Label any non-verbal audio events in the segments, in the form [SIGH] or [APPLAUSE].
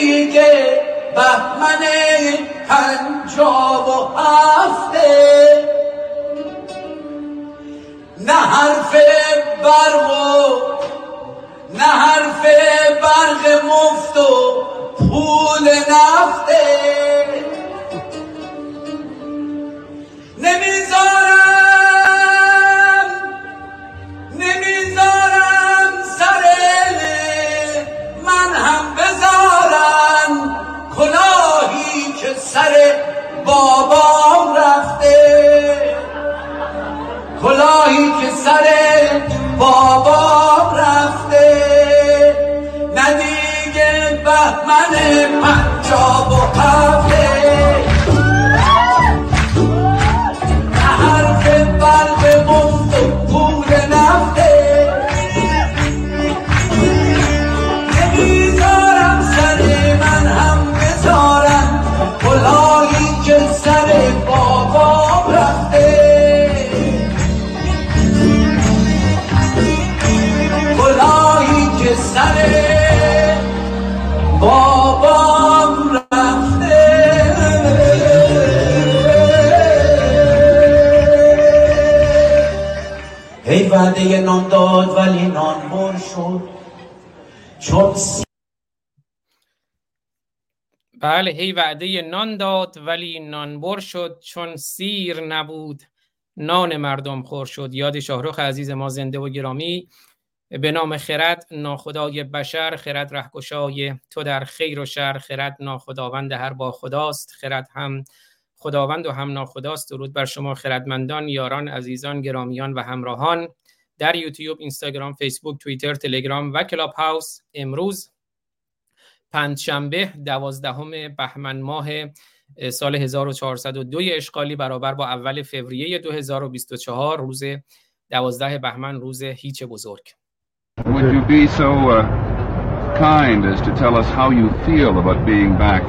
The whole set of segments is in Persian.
دیگه بهمن پنجاب و هفته. نه حرف برق و نه حرف برق مفت و پول نفته سر بابام رفته. کلاهی که سر بابام رفته. ندیگه بهمن پنجاب و هفته. وعده نان داد ولی نان بر شد. چون بله هی وعده نان داد ولی نان بر شد. چون سیر نبود نان مردم خور شد. یاد شاهرخ عزیز ما زنده و گرامی به نام خرد ناخدای بشر. خرد رهگشای تو در خیر و شر. خرد ناخداوند هر با خداست. خرد هم خداوند و هم ناخداست. درود بر شما خردمندان یاران عزیزان گرامیان و همراهان. در یوتیوب اینستاگرام فیسبوک توییتر تلگرام و کلاب هاوس امروز پنجشنبه دوازدهم بهمن ماه سال 1402 اشغالی برابر با اول فوریه 2024 روز دوازده بهمن روز هیچ بزرگ. Would you be so uh, kind as to tell us how you feel about being back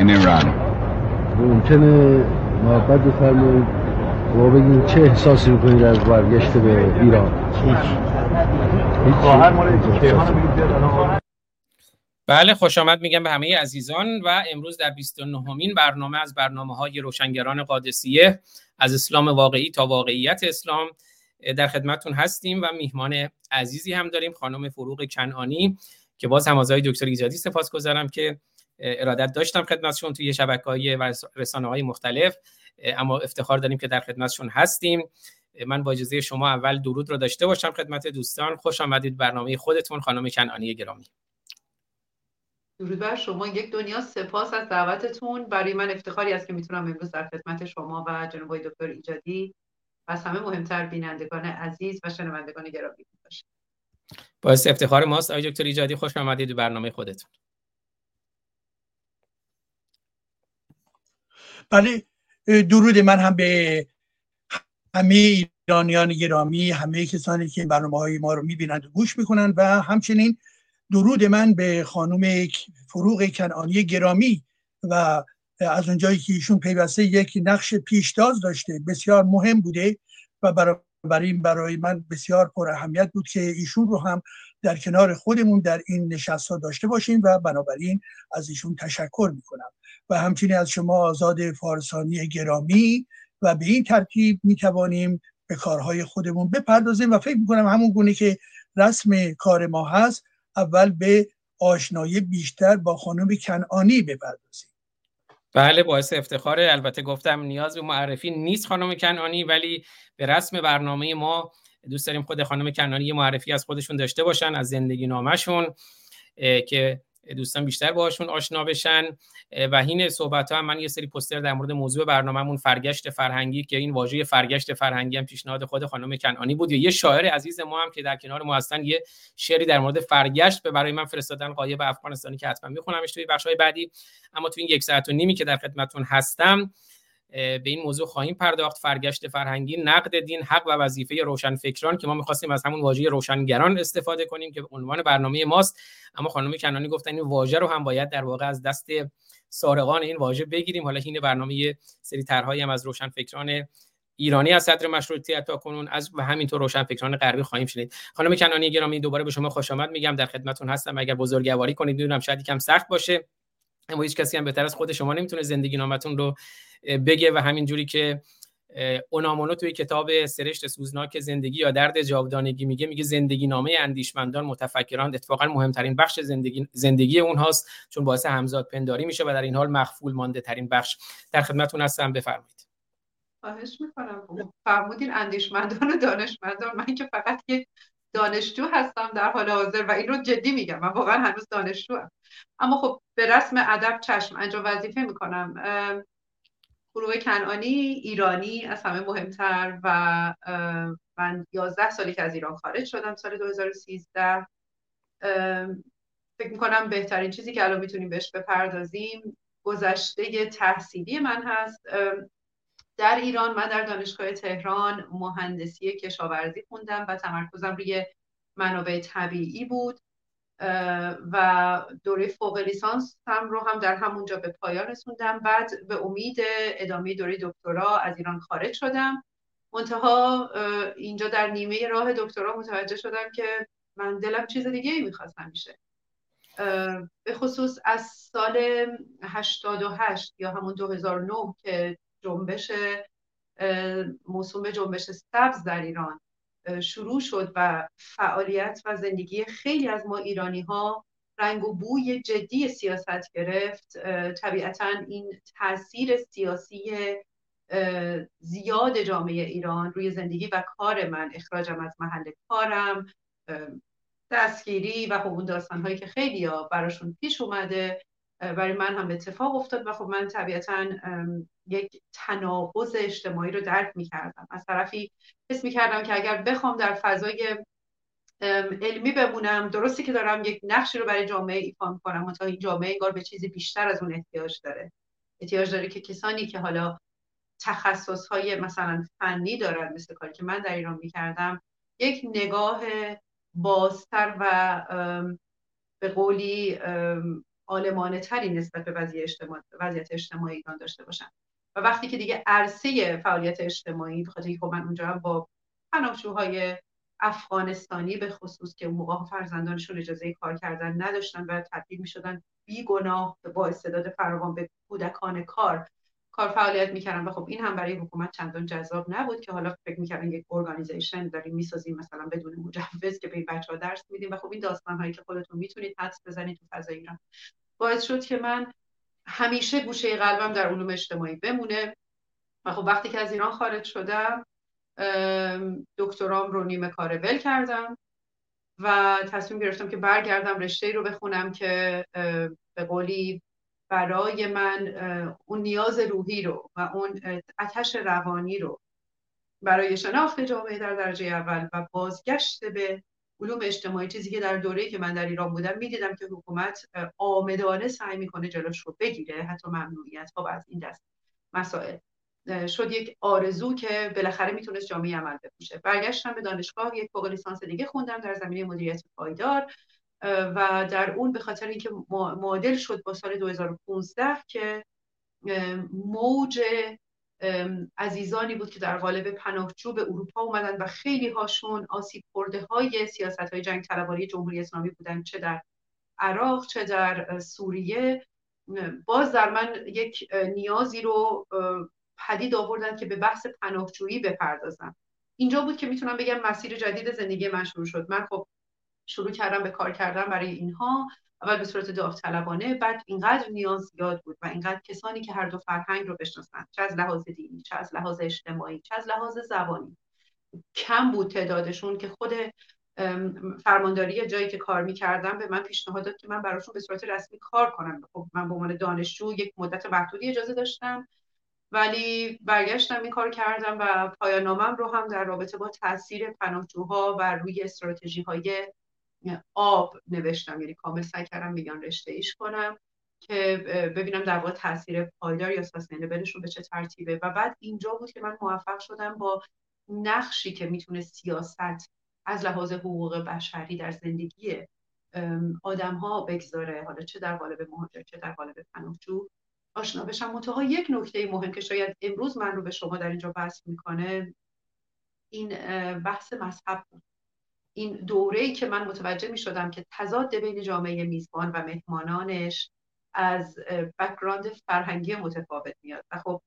in Iran? ممکنه محبت بفرمایید. و بگین چه احساسی می‌کنید از برگشت به ایران؟ بله خوش آمد میگم به همه عزیزان و امروز در 29 مین برنامه از برنامه های روشنگران قادسیه از اسلام واقعی تا واقعیت اسلام در خدمتون هستیم و میهمان عزیزی هم داریم خانم فروغ کنعانی که باز هم از دکتر ایجادی سپاس گذارم که ارادت داشتم خدمتشون توی شبکه های و رسانه های مختلف. اما افتخار داریم که در خدمتشون هستیم. من با اجازه شما اول درود رو داشته باشم خدمت دوستان. خوش آمدید برنامه خودتون خانم کنعانی گرامی. درود بر شما. یک دنیا سپاس از دعوتتون. برای من افتخاری است که می‌تونم امروز در خدمت شما و جناب دکتر ایجادی و از همه مهمتر بینندگان عزیز و شنوندگان گرامی باشم. باعث افتخار ماست. آقای دکتر ایجادی خوش آمدید به برنامه خودتون. بله درود من هم به همه ایرانیان گرامی همه کسانی که برنامه های ما رو می‌بینند و گوش می‌کنند و همچنین درود من به خانم فروغ کنعانی گرامی و از اونجایی که ایشون پیوسته یک نقش پیشتاز داشته بسیار مهم بوده و برای برای من بسیار پر اهمیت بود که ایشون رو هم در کنار خودمون در این نشست ها داشته باشیم و بنابراین از ایشون تشکر می‌کنم. و همچنین از شما آزاد فارسانی گرامی و به این ترتیب می‌توانیم به کارهای خودمون بپردازیم و فکر می‌کنم همون گونه که رسم کار ما هست اول به آشنایی بیشتر با خانم کنعانی بپردازیم. بله باعث افتخاره. البته گفتم نیاز به معرفی نیست خانم کنعانی ولی به رسم برنامه ما دوست داریم خود خانم کنعانی یه معرفی از خودشون داشته باشن از زندگی نامشون که دوستان بیشتر باهاشون آشنا بشن. و این صحبت ها هم من یه سری پوستر در مورد موضوع برنامهمون فرگشت فرهنگی که این واژه فرگشت فرهنگی هم پیشنهاد خود خانم کنعانی بود. یه شاعر عزیز ما هم که در کنار ما هستن یه شعری در مورد فرگشت به برای من فرستادن قایب افغانستانی که حتما میخونمش توی بخش های بعدی. اما تو این یک ساعت و نیمی که در خدمتتون هستم به این موضوع خواهیم پرداخت. فرگشت فرهنگی نقد دین حق و وظیفه روشنفکران که ما می‌خواستیم از همون واژه روشنگران استفاده کنیم که عنوان برنامه ماست. اما خانم کنانی گفتن این واژه رو هم باید در واقع از دست سارقان این واژه بگیریم. حالا این برنامه سری طرحهایی هم از روشنفکران ایرانی از صدر مشروطیت تا کنون از و همینطور روشنفکران غربی خواهیم شنید. خانم کنانی گرامی دوباره به شما خوش آمد میگم. در خدمتتون هستم. اگر بزرگواری کنید می‌دونم شاید یکم سخت باشه اما هیچ کسی هم بهتر از خود شما نمی‌تونه زندگی نامتون رو بگه و همین جوری که اونامونو توی کتاب سرشت سوزناک زندگی یا درد جاودانگی میگه میگه زندگی نامه اندیشمندان متفکران اتفاقا مهمترین بخش زندگی زندگی اونهاست چون باعث همزاد پنداری میشه و در این حال مخفول مانده ترین بخش. در خدمتتون هستم بفرمایید. خواهش می‌کنم. فرمودین اندیشمندان و دانشمندان. من که فقط یک دانشجو هستم در حال حاضر و این رو جدی میگم. من واقعا هنوز دانشجو هم. اما خب به رسم ادب چشم انجام وظیفه می‌کنم. گروه کنعانی ایرانی از همه مهمتر و من 11 سالی که از ایران خارج شدم سال 2013 فکر می‌کنم بهترین چیزی که الان می‌تونیم بهش بپردازیم گذشته تحصیلی من هست. در ایران من در دانشگاه تهران مهندسی کشاورزی خوندم و تمرکزم روی منابع طبیعی بود. و دوره فوق لیسانس هم رو هم در همونجا به پایان رسوندم. بعد به امید ادامه دوره دکترا از ایران خارج شدم. منتها اینجا در نیمه راه دکترا متوجه شدم که من دلم چیز دیگه ای می‌خواست همیشه. به خصوص از سال 88 یا همون 2009 که جنبش موسوم جنبش سبز در ایران شروع شد و فعالیت و زندگی خیلی از ما ایرانی ها رنگ و بوی جدی سیاست گرفت. طبیعتا این تاثیر سیاسی زیاد جامعه ایران روی زندگی و کار من اخراجم از محل کارم. دستگیری و خب اون داستان هایی که خیلی ها براشون پیش اومده برای من هم اتفاق افتاد و خب من طبیعتا یک تناقض اجتماعی رو درک می‌کردم. از طرفی حس می‌کردم که اگر بخوام در فضای علمی بمونم درستی که دارم یک نقشی رو برای جامعه ایفا می‌کنم تا این جامعه انگار به چیزی بیشتر از اون احتیاج داره. احتیاج داره که کسانی که حالا تخصص های مثلا فنی دارن مثل کاری که من در ایران می‌کردم یک نگاه بازتر و به قولی آلمانه تری نسبت به وضعیت اجتماعی, وضعیت اجتماعی ایران داشته باشن. و وقتی که دیگه عرصه فعالیت اجتماعی بخاطر خب من اونجا با پناهجوهای افغانستانی به خصوص که اون موقع فرزندانشون اجازه کار کردن نداشتن و تبدیل می شدن بی گناه با استعداد فراوان به کودکان کار کار فعالیت می‌کردن و خب این هم برای حکومت چندان جذاب نبود که حالا فکر می‌کردن یک ارگانیزیشن داریم می‌سازیم مثلا بدون مجوز که به این بچه ها درس میدیم و خب این داستان هایی که خودتون می‌تونید حدس بزنید تو فضای ایران. باعث شد که من همیشه گوشه قلبم در علوم اجتماعی بمونه و خب وقتی که از ایران خارج شدم دکترام رو نیمه کار ول کردم و تصمیم گرفتم که برگردم رشته رو بخونم که به قولی برای من اون نیاز روحی رو و اون اتش روانی رو برای شناخت جامعه در درجه اول و بازگشت به علوم اجتماعی چیزی که در دوره که من در ایران بودم می‌دیدم که حکومت آمدانه سعی می‌کنه جلوش رو بگیره. حتی ممنوعیت ها از این دست مسائل. شد یک آرزو که بالاخره می‌تونست جامعه عمل بپوشه. برگشتم به دانشگاه یک فوق لیسانس دیگه خوندم در زمینه مدیریت پایدار. و در اون به خاطر اینکه معادل شد با سال 2015 که موج عزیزانی بود که در قالب پناهجو به اروپا اومدن و خیلی هاشون آسیب خورده های سیاست های جنگ طلبانی جمهوری اسلامی بودن چه در عراق چه در سوریه. باز در من یک نیازی رو پدید آوردن که به بحث پناهجویی بپردازم. اینجا بود که می‌تونم بگم مسیر جدید زندگی من شروع شد. من خب شروع کردم به کار کردن برای اینها اول به صورت داوطلبانه. بعد اینقدر نیاز زیاد بود و اینقدر کسانی که هر دو فرهنگ رو بشناسن چه از لحاظ دینی چه از لحاظ اجتماعی چه از لحاظ زبانی کم بود تعدادشون که خود فرمانداری جایی که کار می‌کردم به من پیشنهاد داد که من براشون به صورت رسمی کار کنم. خب من به عنوان دانشجو یک مدت محدودی اجازه داشتم ولی برگشتم این کار کردم و پایان رو هم در رابطه با تاثیر پناهجوها و روی استراتژی های آب نوشتم یعنی کامل سعی کردم میگن رشته ایش کنم که ببینم در واقع تاثیر پایدار یا سستینبلشون به چه ترتیبه. و بعد اینجا بود که من موفق شدم با نقشی که می‌تونه سیاست از لحاظ حقوق بشری در زندگی آدم ها بگذاره. حالا چه در قالب مهاجر چه در قالب پناهجو آشنا بشم. منتها یک نکته مهم که شاید امروز من رو به شما در اینجا بحث می‌کنه این بحث مذهب بود. این دوره ای که من متوجه می شدم که تضاد بین جامعه میزبان و مهمانانش از بکراند فرهنگی متفاوت میاد. و خب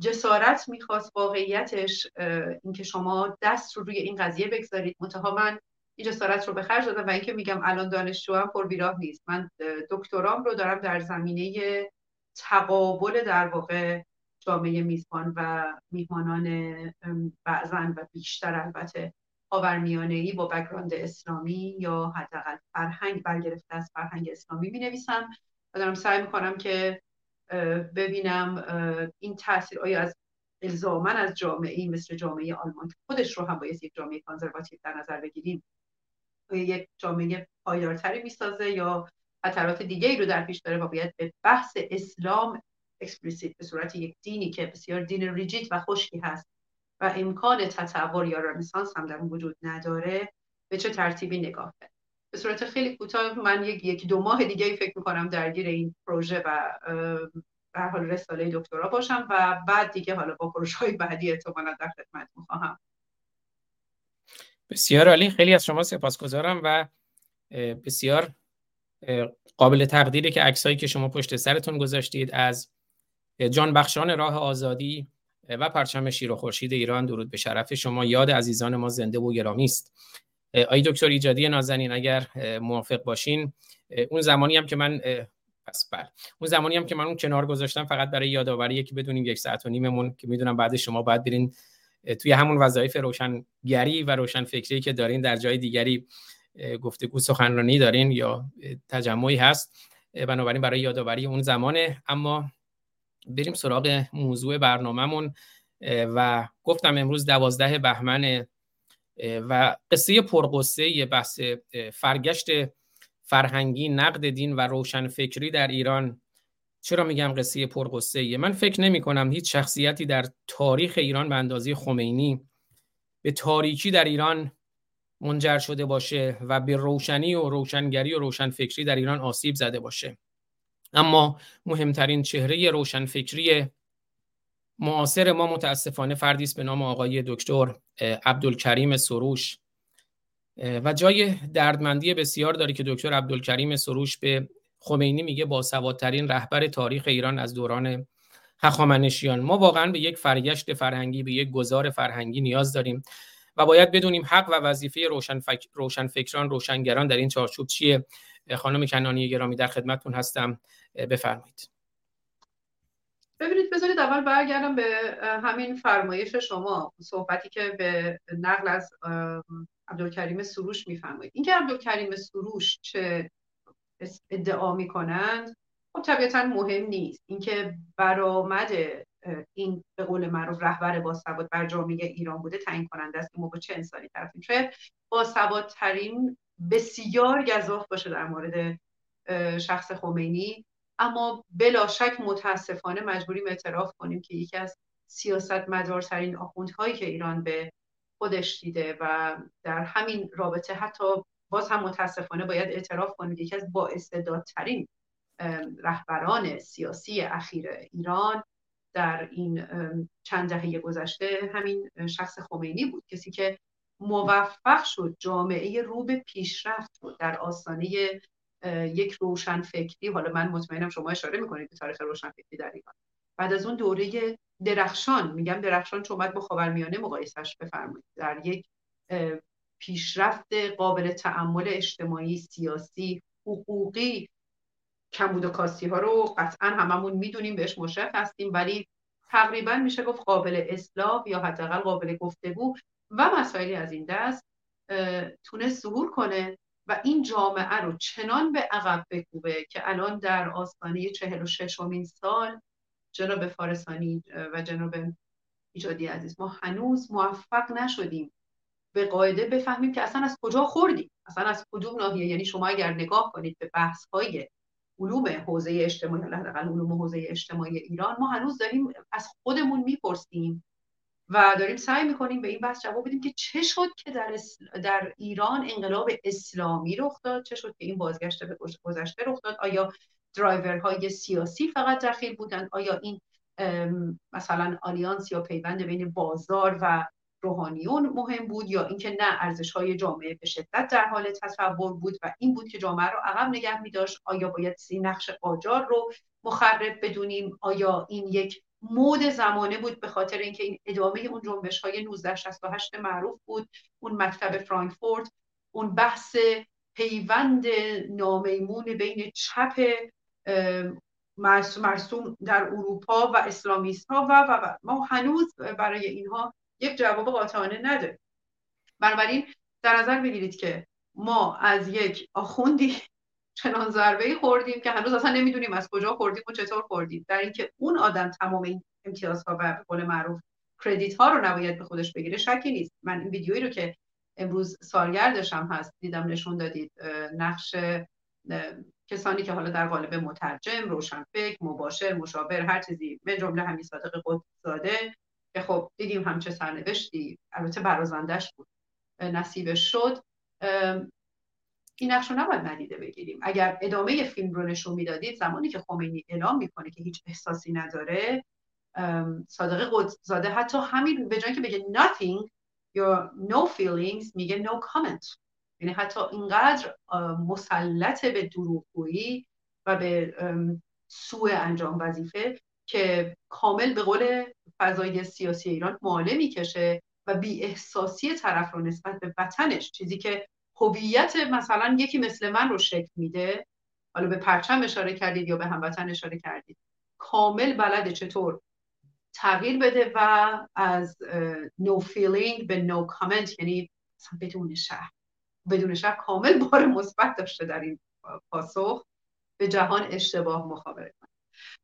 جسارت می‌خواست واقعیتش اینکه شما دست رو روی این قضیه بگذارید. منتها من این جسارت رو به خرج دادم و اینکه میگم الان دانشجو هم پر بیراه نیست. من دکترام رو دارم در زمینه تقابل در واقع جامعه میزبان و میهمانان بعضن و بیشتر البته خاورمیانه ای با بکراند اسلامی یا حداقل فرهنگ برگرفته از فرهنگ اسلامی می نویسم و دارم سعی می‌کنم که ببینم این تاثیر آیا از الزاما از جامعه مثل جامعه آلمان که خودش رو هم باید یک جامعه conservative در نظر بگیریم یک جامعه پایدارتری می‌سازه یا خطرات دیگه ای رو در پیش داره و باید به بحث اسلام explicit به صورت یک دینی که بسیار دین rigid و خشکی هست و امکان تطور یا رنسانس هم در وجود نداره به چه ترتیبی نگاه کرد به صورت خیلی کوتاه من یک یک دو ماه دیگه فکر می‌کنم درگیر این پروژه و در حال رساله دکترا باشم و بعد دیگه حالا با پروژه های بعدی احتمالا در خدمت می‌خواهم. بسیار عالی. خیلی از شما سپاسگزارم و بسیار قابل تقدیری که عکسایی که شما پشت سرتون گذاشتید از جان بخشان راه آزادی و پرچم شیر و خورشید ایران درود به شرف شما. یاد عزیزان ما زنده و گرامی است. آی دکتر ایجادی نازنین اگر موافق باشین اون زمانی هم که من پس بله. اون زمانی هم که من اون کنار گذاشتم فقط برای یادآوری که بدونیم یک ساعت و نیممون که می‌دونم بعد شما باید برین توی همون وظایف روشنگری و روشن فکری که دارین در جای دیگری گفتگو سخنرانی دارین یا تجمعی هست. بنابراین برای یادآوری اون زمانه. اما بریم سراغ موضوع برنامهمون و گفتم امروز دوازده بهمن و قصه پرقصه بحث فرگشت فرهنگی نقد دین و روشن فکری در ایران. چرا میگم قصه پرقصه من فکر نمی کنم هیچ شخصیتی در تاریخ ایران به اندازه خمینی به تاریکی در ایران منجر شده باشه و به روشنی و روشنگری و روشنفکری در ایران آسیب زده باشه. اما مهمترین چهره روشنفکری معاصر ما متاسفانه فردی است به نام آقای دکتر عبدالکریم سروش. و جای دردمندی بسیار داره که دکتر عبدالکریم سروش به خمینی میگه با سوادترین رهبر تاریخ ایران از دوران هخامنشیان. ما واقعا به یک فرگشت فرهنگی به یک گذار فرهنگی نیاز داریم و باید بدونیم حق و وظیفه روشن, فک... روشن روشنگران در این چارچوب چیه. خانم کنانی گرامی در خدمتتون هستم. بفرمایید. ببینید بذارید اول برگردم به همین فرمایش شما صحبتی که به نقل از عبدالکریم سروش میفرمایید. اینکه عبدالکریم سروش چه ادعا می‌کنند خب طبیعتا مهم نیست. اینکه برآمد این به قول معروف رهبر با سواد بر جامعه ایران بوده تعیین کننده است که ما با چه انسانی طرفیم. شاید با سوادترین بسیار گذاف باشه در مورد شخص خمینی. اما بلا شک متاسفانه مجبوریم اعتراف کنیم که یکی از سیاست مدارترین آخوندهایی که ایران به خودش دیده و در همین رابطه حتی باز هم متاسفانه باید اعتراف کنیم یکی از با استعدادترین رهبران سیاسی اخیر ایران در این چند دهه گذشته همین شخص خمینی بود کسی که موفق شد جامعه رو به پیشرفت بود در آستانه یک روشن فکری حالا من مطمئنم شما اشاره می‌کنید به تاریخ روشن فکری در ایران. بعد از اون دوره درخشان میگم درخشان چون باید با خاورمیانه مقایسش بفرمایید. در یک پیشرفت قابل تعمل اجتماعی سیاسی حقوقی کمبود و کاستی ها رو قطعا هممون می‌دونیم بهش مشرف هستیم ولی تقریبا میشه گفت قابل اصلاح یا حداقل قابل گفتگو و مسائلی از این دست تونست ظهور کنه. و این جامعه رو چنان به عقب بکوبه که الان در آستانه چهل و ششمین سال جناب فارسانی و جناب ایجادی عزیز ما هنوز موفق نشدیم به قاعده بفهمیم که اصلا از کجا خوردیم اصلا از کدوم ناحیه. یعنی شما اگر نگاه کنید به بحث های علوم حوزه اجتماعی حداقل علوم حوزه اجتماعی ایران ما هنوز داریم از خودمون می‌پرسیم و داریم سعی می‌کنیم به این بحث جواب بدیم که چه شد که در, در ایران انقلاب اسلامی رخ داد؟ چه شد که این بازگشت به گذشته رخ داد؟ آیا درایورهای سیاسی فقط دخیل بودند؟ آیا این مثلا alliance یا پیوند بین بازار و روحانیون مهم بود یا اینکه نه ارزش های جامعه به شدت در حال تطور بود و این بود که جامعه رو عقب نگه می داشت آیا باید سی نقش قاجار رو مخرب بدونیم؟ آیا این یک مود زمانه بود به خاطر اینکه این ادامه اون جنبش های 1968 معروف بود اون مکتب فرانکفورت اون بحث پیوند نامیمون بین چپ مرسوم در اروپا و اسلامیست ها و, و, و. ما هنوز برای اینها یک جواب قاطعانه نداریم. بنابراین در نظر بگیرید که ما از یک آخوندی چنان ضربه خوردیم که هنوز اصلا نمی‌دونیم از کجا خوردیم و چطور خوردیم. در اینکه اون آدم تمام این امتیازها و به قول معروف کردیت ها رو نباید به خودش بگیره شکی نیست. من این ویدیویی رو که امروز سالگردش هم هست دیدم نشون دادید نقش کسانی که حالا در قالب مترجم روشنفکر مباشر مشاور هر چیزی من جمله همین صادق قدسزاده که خب دیدیم هم چه سرنوشتی البته برازندش بود. نصیبش شد. این نقش رو نباید ندیده بگیریم. اگر ادامه فیلم رو نشون می‌دادید زمانی که خمینی اعلام می‌کنه که هیچ احساسی نداره صادق قدسزاده حتی همین به جای که بگه nothing یا no feelings میگه no comment. یعنی حتی اینقدر مسلط به دروغگویی و به سوء انجام وظیفه که کامل به قول فضای سیاسی ایران ماله می‌کشه و بی احساسی طرف رو نسبت به وطنش چیزی که هویت مثلا یکی مثل من رو شکل میده؟ حالا به پرچم اشاره کردید یا به هموطن اشاره کردید. کامل بلده چطور؟ تغییر بده و از نو feeling به نو comment یعنی بدون شهر بدون شک کامل بار مثبت داشته در این پاسخ. به جهان اشتباه مخابره.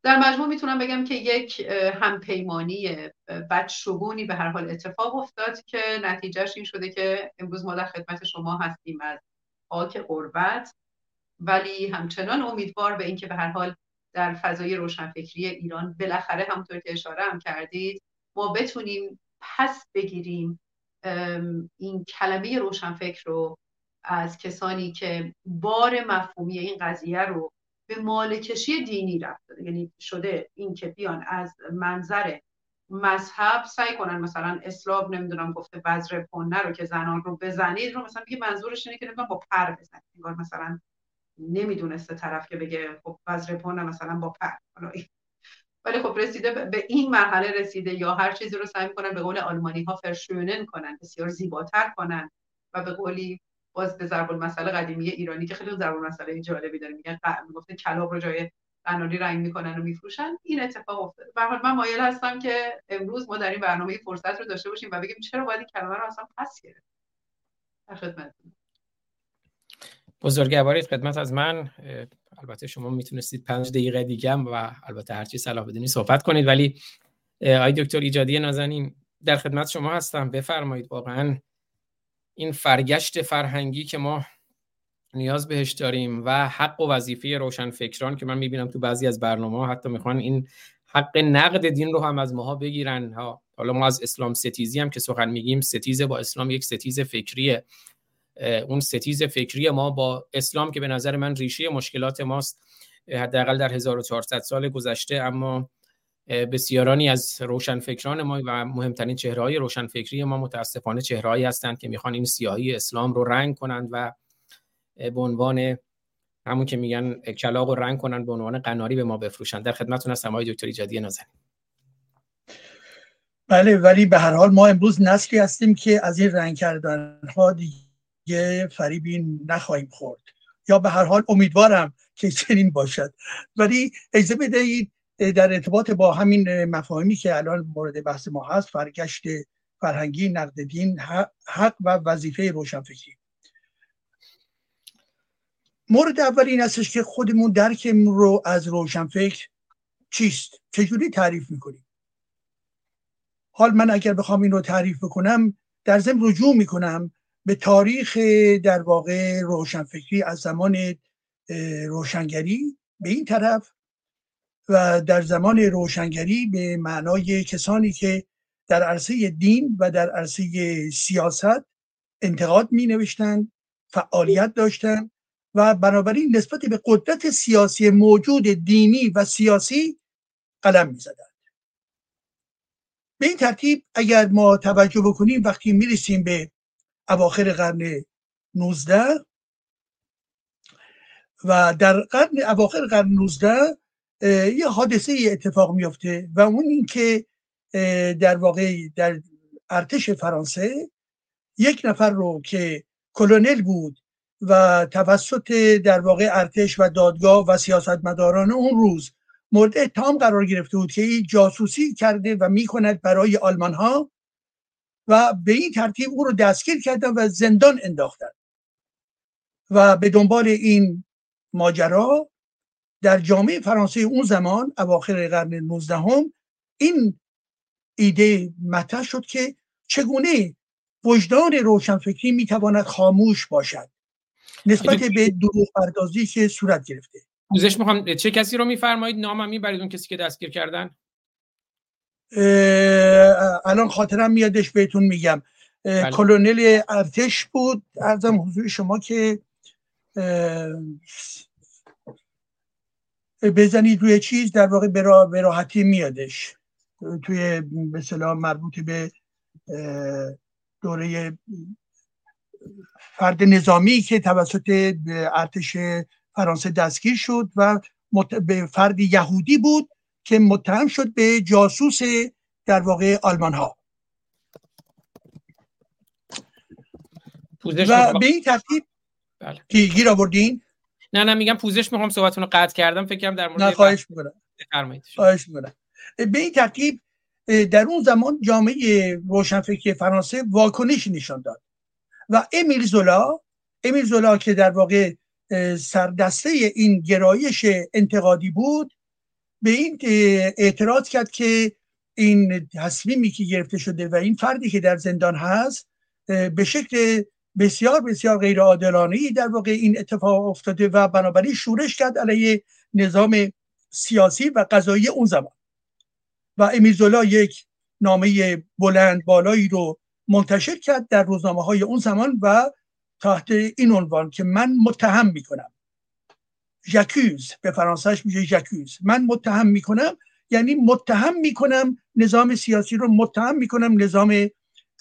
در مجموع می‌تونم بگم که یک همپیمانی بدشگونی به هر حال اتفاق افتاد که نتیجهش این شده که امروز ما در خدمت شما هستیم از خاک قربت. ولی همچنان امیدوار به اینکه به هر حال در فضای روشنفکری ایران بالاخره همونطور که اشاره هم کردید ما بتونیم پس بگیریم این کلمه روشنفکر رو از کسانی که بار مفهومی این قضیه رو به مالکشی دینی رفت یعنی شده این که بیان از منظر مذهب سعی کنن مثلا اسلام نمی‌دونم گفته وزر پنه رو که زنان رو بزنید رو مثلا بگه منظورش اینه که نمی‌دونم با پر بزنید. انگار مثلا نمی‌دونسته طرف که بگه خب وزر پنه مثلا با پر. ولی خب رسیده به این مرحله رسیده یا هر چیزی رو سعی کنن به قول آلمانی ها فرشونن کنن بسیار زیباتر کنن و به قولی باز به ضرب المثل قدیمی ایرانی که خیلی ضرب المثل جالبی داره میگن می‌گفته کلاب رو جای قناری رنگ می‌کنن و میفروشن. این اتفاق افتاده. به حال من مایل هستم که امروز ما در این برنامه فرصت رو داشته باشیم و بگیم چرا باید این کلمه رو اصلا پس گرفت در خدمت بزرگوارید خدمت از من. البته شما می‌تونستید پنج دقیقه دیگه و البته هرچی صلاح بدونی صحبت کنید. ولی آی دکتر ایجادی نازنین در خدمت شما هستم. بفرمایید واقعا این فرگشت فرهنگی که ما نیاز بهش داریم و حق و وظیفه روشن فکران که من می‌بینم تو بعضی از برنامه ها حتی می‌خوان این حق نقد دین رو هم از ماها بگیرن. ها حالا ما از اسلام ستیزی هم که سخن میگیم ستیزه با اسلام یک ستیز فکریه. اون ستیز فکری ما با اسلام که به نظر من ریشه مشکلات ماست حداقل در 1400 سال گذشته اما بسیارانی از روشنفکران ما و مهمترین چهره های روشنفکری ما متاسفانه چهرهایی هستند که می‌خوان این سیاهی اسلام رو رنگ کنند و به عنوان همون که میگن کلاق رو رنگ کنند به عنوان قناری به ما بفروشند. در خدمتتون هستم آقای دکتر ایجادی نازنین. بله ولی به هر حال ما امروز نسلی هستیم که از این رنگ کردن ها دیگه فریبی نخواهیم خورد. یا به هر حال امیدوارم که چنین باشد. ولی اجازه بدهید در ارتباط با همین مفاهیمی که الان مورد بحث ما هست فرگشت فرهنگی نقد دین حق و وظیفه روشنفکری. مورد اول این هستش که خودمون درکمون رو از روشنفکر چیست؟ چجوری تعریف می‌کنیم؟ حال من اگر بخوام این رو تعریف بکنم در ضمن رجوع می‌کنم به تاریخ در واقع روشنفکری از زمان روشنگری. به این طرف و در زمان روشنگری به معنای کسانی که در عرصه دین و در عرصه سیاست انتقاد می نوشتند فعالیت داشتند و بنابراین نسبت به قدرت سیاسی موجود دینی و سیاسی قلم می‌زدند. به این ترتیب اگر ما توجه بکنیم وقتی می‌رسیم به اواخر قرن 19 و در قرن اواخر قرن 19 یه حادثه اتفاق میفته و اون اینکه در واقع در ارتش فرانسه یک نفر رو که کلونل بود و توسط در واقع ارتش و دادگاه و سیاستمداران اون روز مورد اتهام قرار گرفته بود که این جاسوسی کرده و می‌کند برای آلمان ها و به این ترتیب او رو دستگیر کردن و زندان انداختن. و به دنبال این ماجرا در جامعه فرانسه اون زمان اواخر قرن 19 هم این ایده مطرح شد که چگونه وجدان روشنفکری می‌تواند خاموش باشد نسبت به دروغ پردازی که صورت گرفته. پوزش می‌خوام چه کسی رو میفرمایید؟ نامم می‌برید اون کسی که دستگیر کردن؟ الان خاطرم میادش بهتون میگم. بله. کلونل ارتش بود. ارزم حضور شما که بزنید روی چیز در واقع به راحتی میادش. توی مثلا مربوط به دوره فرد نظامی که توسط ارتش فرانسه دستگیر شد و به فرد یهودی بود که متهم شد به جاسوس در واقع آلمان ها و به این ترتیب بله. گیر آوردین. نه نه میگم پوزش می‌خوام صحبتتون رو قطع کردم فکرم در مورد نه خواهش می‌کنم. خواهش می‌کنم. به این ترتیب در اون زمان جامعه روشنفکری فرانسه واکنش نشان داد. و امیل زولا امیل زولا که در واقع سردسته این گرایش انتقادی بود به این اعتراض کرد که این تصمیمی که گرفته شده و این فردی که در زندان هست به شکل بسیار بسیار غیر عادلانه در واقع این اتفاق افتاده و بنابراین شورش کرد علیه نظام سیاسی و قضایی اون زمان. و امیرزولا یک نامه بلند بالایی رو منتشر کرد در روزنامه های اون زمان و تحت این عنوان که من متهم می‌کنم. ژاکوز به فرانسهش میشه ژاکوز من متهم می‌کنم یعنی متهم می‌کنم نظام سیاسی رو متهم می‌کنم نظام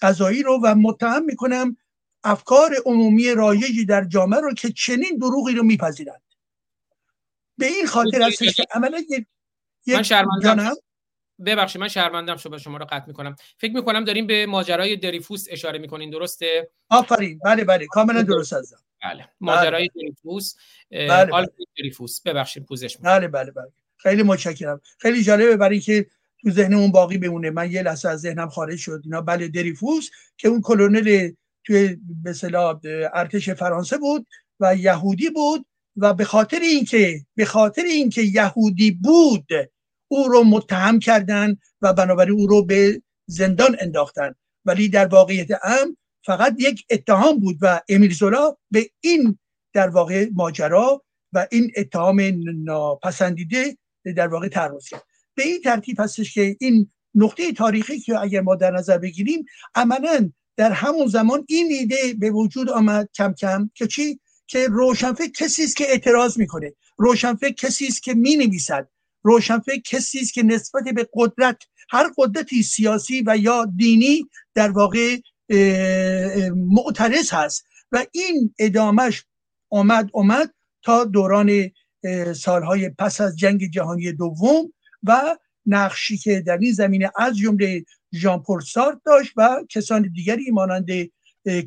قضایی رو و متهم می‌کنم افکار عمومی رایجی در جامعه رو که چنین دروغی رو میپذیرند. به این خاطر هستش که عملا یک من شرمندم ببخشید من شرمندم شما شما رو قطع می‌کنم. فکر می‌کنم داریم به ماجرای دریفوس اشاره می‌کنین درسته؟ آفرین. بله بله. کاملا درست هستم. بله. ماجرای بله. دریفوس بله بله. دریفوس. ببخشید پوزش بله بله بله. خیلی متشکرم. خیلی جالبه برای که تو ذهنمون باقی بمونه. من یه لحظه از ذهنم خارج شد. اینا بله دریفوس که اون کلونل توی به ارتش فرانسه بود و یهودی بود و به خاطر اینکه به خاطر اینکه یهودی بود او رو متهم کردن و بنابراین او رو به زندان انداختن. ولی در واقعیت ام فقط یک اتهام بود و امیل زولا به این در واقع ماجرا و این اتهام ناپسندیده در واقع تعرض کرد. به این ترتیب هستش که این نقطه تاریخی که اگر ما در نظر بگیریم عملا در همون زمان این ایده به وجود آمد کم کم که چی؟ که روشنفکر کسی است که اعتراض می‌کنه. روشنفکر کسی است که می نویسد روشنفکر کسی است که نسبت به قدرت هر قدرتی سیاسی و یا دینی در واقع معترض هست. و این ادامش آمد آمد تا دوران سالهای پس از جنگ جهانی دوم و نقشی که در این زمینه از جمله ژان پل سارت داشت و کسان دیگری مانند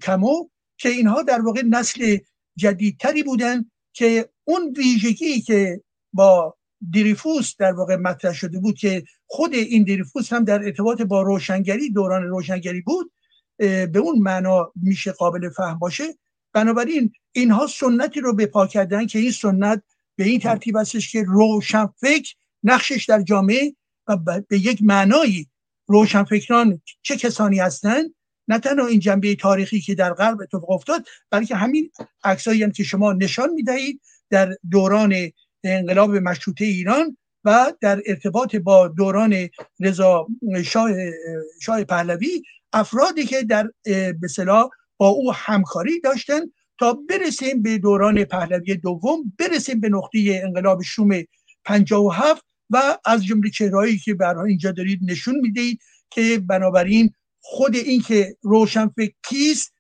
کمو که اینها در واقع نسل جدیدتری بودن که اون ویژگی که با دریفوس در واقع مطرح شده بود که خود این دریفوس هم در ارتباط با روشنگری دوران روشنگری بود به اون معنا میشه قابل فهم باشه. بنابراین اینها سنتی رو به پا کردن که این سنت به این ترتیب هستش که روشنفکر نقشش در جامعه و به یک معنایی روشنفکران چه کسانی هستند نه تنها این جنبه تاریخی که در غرب اتفاق افتاد بلکه همین عکسایی هم که شما نشان می‌دهید در دوران انقلاب مشروطه ایران و در ارتباط با دوران رضا شاه, شاه پهلوی افرادی که در به با او همکاری داشتن تا برسیم به دوران پهلوی دوم برسیم به نقطه انقلاب شوم 57 و از جمله چهرهایی که برای اینجا دارید نشون می‌دهید که بنابراین خود این که روشنفکر کیست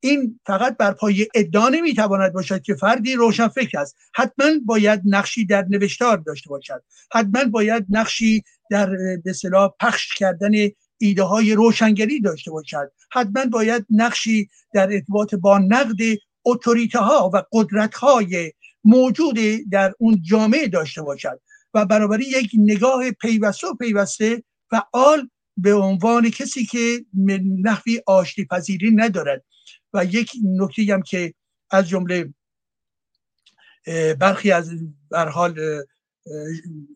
این فقط بر پای ادعا نمی‌تواند باشد که فردی روشنفکر است. حتما باید نقشی در نوشتار داشته باشد. حتما باید نقشی در به پخش کردن ایده های روشنگری داشته باشد. حتما باید نقشی در ارتباط با نقد اتوریته ها و قدرت های موجود در اون جامعه داشته باشد. و بنابراین یک نگاه پیوسته و پیوسته فعال به عنوان کسی که نحوی آشتی پذیری ندارد. و یک نکته هم که از جمله برخی از حال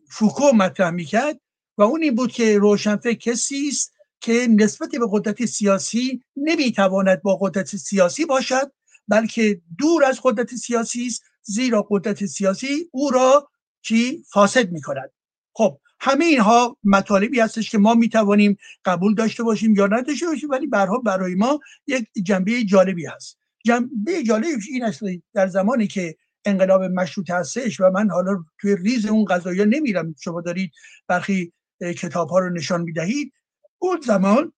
فوکو مطرح می‌کرد و اون این بود که روشنفکر کسی است که نسبت به قدرت سیاسی نمی‌تواند با قدرت سیاسی باشد بلکه دور از قدرت سیاسی است زیرا قدرت سیاسی او را چی فاسد می‌کند. خب همه اینها مطالبی هستش که ما می‌توانیم قبول داشته باشیم یا نداشته باشیم ولی برها برای ما یک جنبه جالبی هست. جنبه جالبی این است در زمانی که انقلاب مشروط هستش و من حالا توی ریز اون قضایی نمیرم شما دارید برخی کتاب ها رو نشان می‌دهید. اون زمان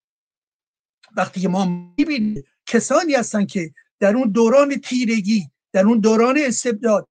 وقتی که ما می‌بینیم کسانی هستن که در اون دوران تیرگی در اون دوران استبداد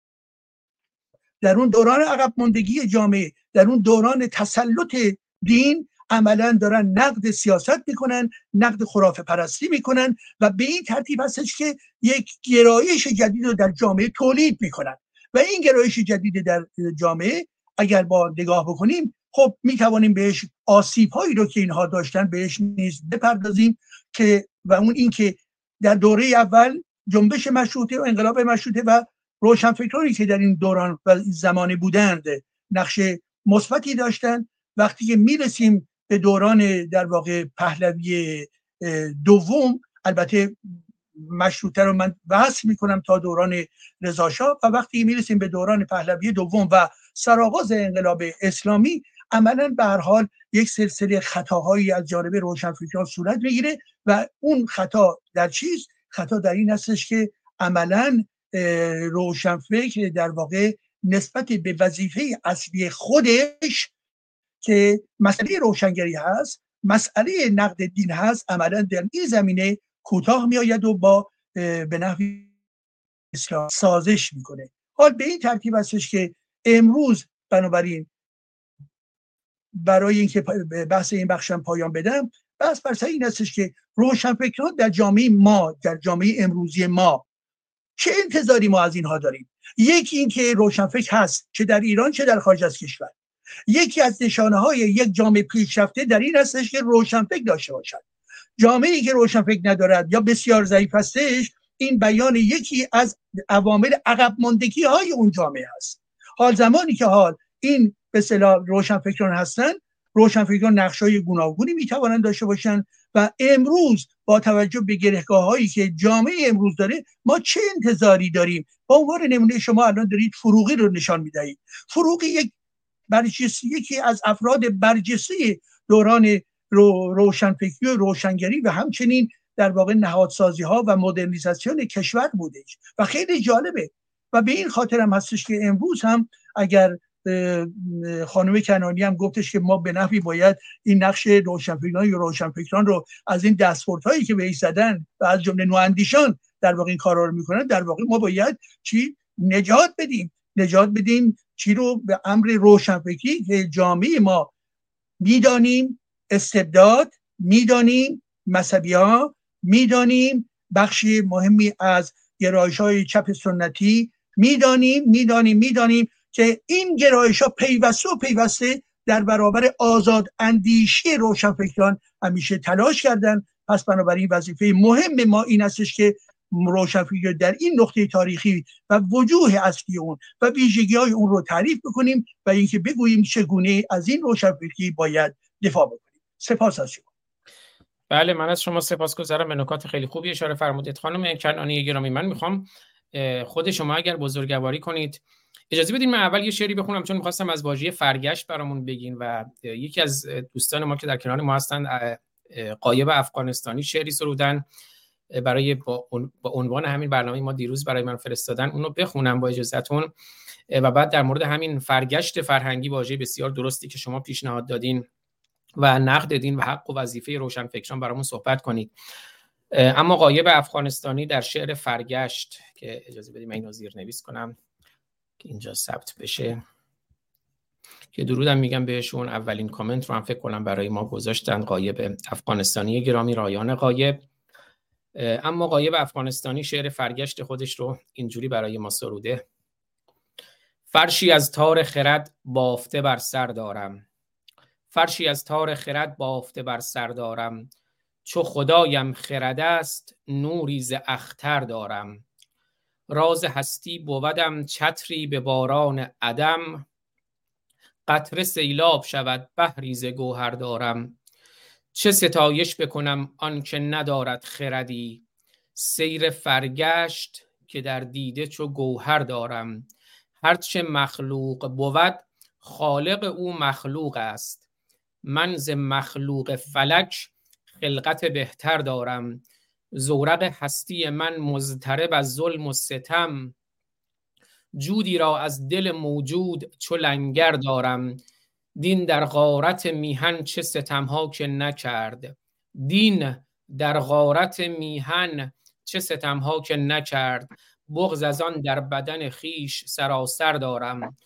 در اون دوران عقب ماندگی جامعه در اون دوران تسلط دین عملا دارن نقد سیاست می‌کنن نقد خرافه پرستی می‌کنن و به این ترتیب هستش که یک گرایش جدید رو در جامعه تولید می‌کنن. و این گرایش جدید در جامعه اگر با نگاه بکنیم خب می توانیم بهش آسیب هایی رو که اینها داشتن بهش نیز بپردازیم که و اون این که در دوره اول جنبش مشروطه و انقلاب مشروطه و روشنفکرانی که در این دوران و زمانه بودند نقش مثبتی داشتن وقتی که می‌رسیم به دوران در واقع پهلوی دوم البته مشروطه رو من وصل می‌کنم تا دوران رضاشاه و وقتی می‌رسیم به دوران پهلوی دوم و سرآغاز انقلاب اسلامی عملا به هر حال یک سلسله خطاهایی از جانب روشنفکران صورت می‌گیره. و اون خطا در چیز خطا در این هستش که عملا روشنفکر در واقع نسبت به وظیفه اصلی خودش که مسئله روشنگری هست مسئله نقد دین هست عملا در این زمینه کوتاه میآید و با به نحوی اسلام سازش می‌کنه. حال به این ترتیب هستش که امروز بنابراین برای اینکه بحث این بخشم پایان بدم بحث بر این هستش که روشنفکران در جامعه ما در جامعه امروزی ما چه انتظاری ما از اینها داریم؟ یکی اینکه روشنفکر هست چه در ایران چه در خارج از کشور. یکی از نشانه های یک جامعه پیشرفته در این هستش که روشنفکر داشته باشد. جامعه ای که روشنفکر ندارد یا بسیار ضعیف هستش این بیان یکی از عوامل عقب ماندگی های اون جامعه است حال زمانی که حال این به اصطلاح روشنفکران هستند روشنفکران نقش های گوناگونی می‌توانند داشته باشند و امروز با توجه به گرهگاه هایی که جامعه امروز داره ما چه انتظاری داریم؟ با عنوان نمونه شما الان دارید فروغی رو نشان می‌دهید. فروغی یک برجسته یکی از افراد برجسته دوران رو روشنفکری و روشنگری و همچنین در واقع نهادسازی ها و مدرنیزاسیون کشور بودش. و خیلی جالبه. و به این خاطر هم هستش که امروز هم اگر خانم کنانی هم گفتش که ما به نفعی باید این نقش روشنفکران یا روشنفکران رو از این دستپورت هایی که بهش زدن و از جمله نواندیشان در واقع این کارا رو می‌کنن در واقع ما باید چی؟ نجات بدیم. نجات بدیم چی رو؟ به امر روشنفکری که جامعه ما می‌دانیم استبداد می‌دانیم مذهبی ها می‌دانیم بخشی مهمی از گرایش های چپ سنتی می‌دانیم می‌دانیم می‌دانیم. که این گرایش ها پیوسته و پیوسته در برابر آزاد اندیشی روشنفکران همیشه تلاش کردن. پس بنابراین وظیفه مهم ما این استش که روشنفکر در این نقطه تاریخی و وجوه اصلی اون و ویژگی های اون رو تعریف بکنیم و اینکه بگوییم چگونه از این روشنفکری باید دفاع بکنیم. سپاس از شما. بله من از شما سپاسگزارم. به نکات خیلی خوبی اشاره فرمودید. خانم کنانی گرامی من می‌خوام خود شما اگر بزرگواری کنید اجازه بدین من اول یه شعری بخونم چون می‌خواستم از واژه فرگشت برامون بگین و یکی از دوستان ما که در کنار ما هستن قایب افغانستانی شعری سرودن. برای با عنوان همین برنامه ما دیروز برای من فرستادن اونو بخونم با اجازهتون و بعد در مورد همین فرگشت فرهنگی واژه بسیار درستی که شما پیشنهاد دادین و نقد دین و حق و وظیفه روشنفکران برامون صحبت کنید. اما قایب افغانستانی در شعر فرگشت که اجازه بدیم اینو زیر نویس کنم. اینجا ثبت بشه. که درودم میگم بهشون. اولین کامنت رو هم فکر کنم برای ما گذاشتن. قایب افغانستانی گرامی رایان قایب اما قایب افغانستانی شعر فرگشت خودش رو اینجوری برای ما سروده. فرشی از تار خرد بافته بر سر دارم. فرشی از تار خرد بافته بر سر دارم. چو خدایم خرد است نوری ز اختر دارم. راز هستی بودم چتری به باران عدم. قطره سیلاب شود بحری ز گوهر دارم. چه ستایش بکنم آنکه ندارد خردی. سیر فرگشت که در دیده چو گوهر دارم. هرچه مخلوق بود خالق او مخلوق است. من ز مخلوق فلک خلقت بهتر دارم. زورق هستی من مضطرب از ظلم و ستم. جودی را از دل موجود چو لنگر دارم. دین در غارت میهن چه ستمها که نکرد. دین در غارت میهن چه ستمها که نکرد. بغز از آن در بدن خیش سراسر دارم.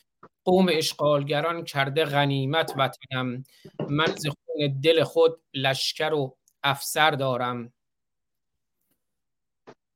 قوم اشغالگران کرده غنیمت وطنم. من ز خون دل خود لشکر و افسر دارم.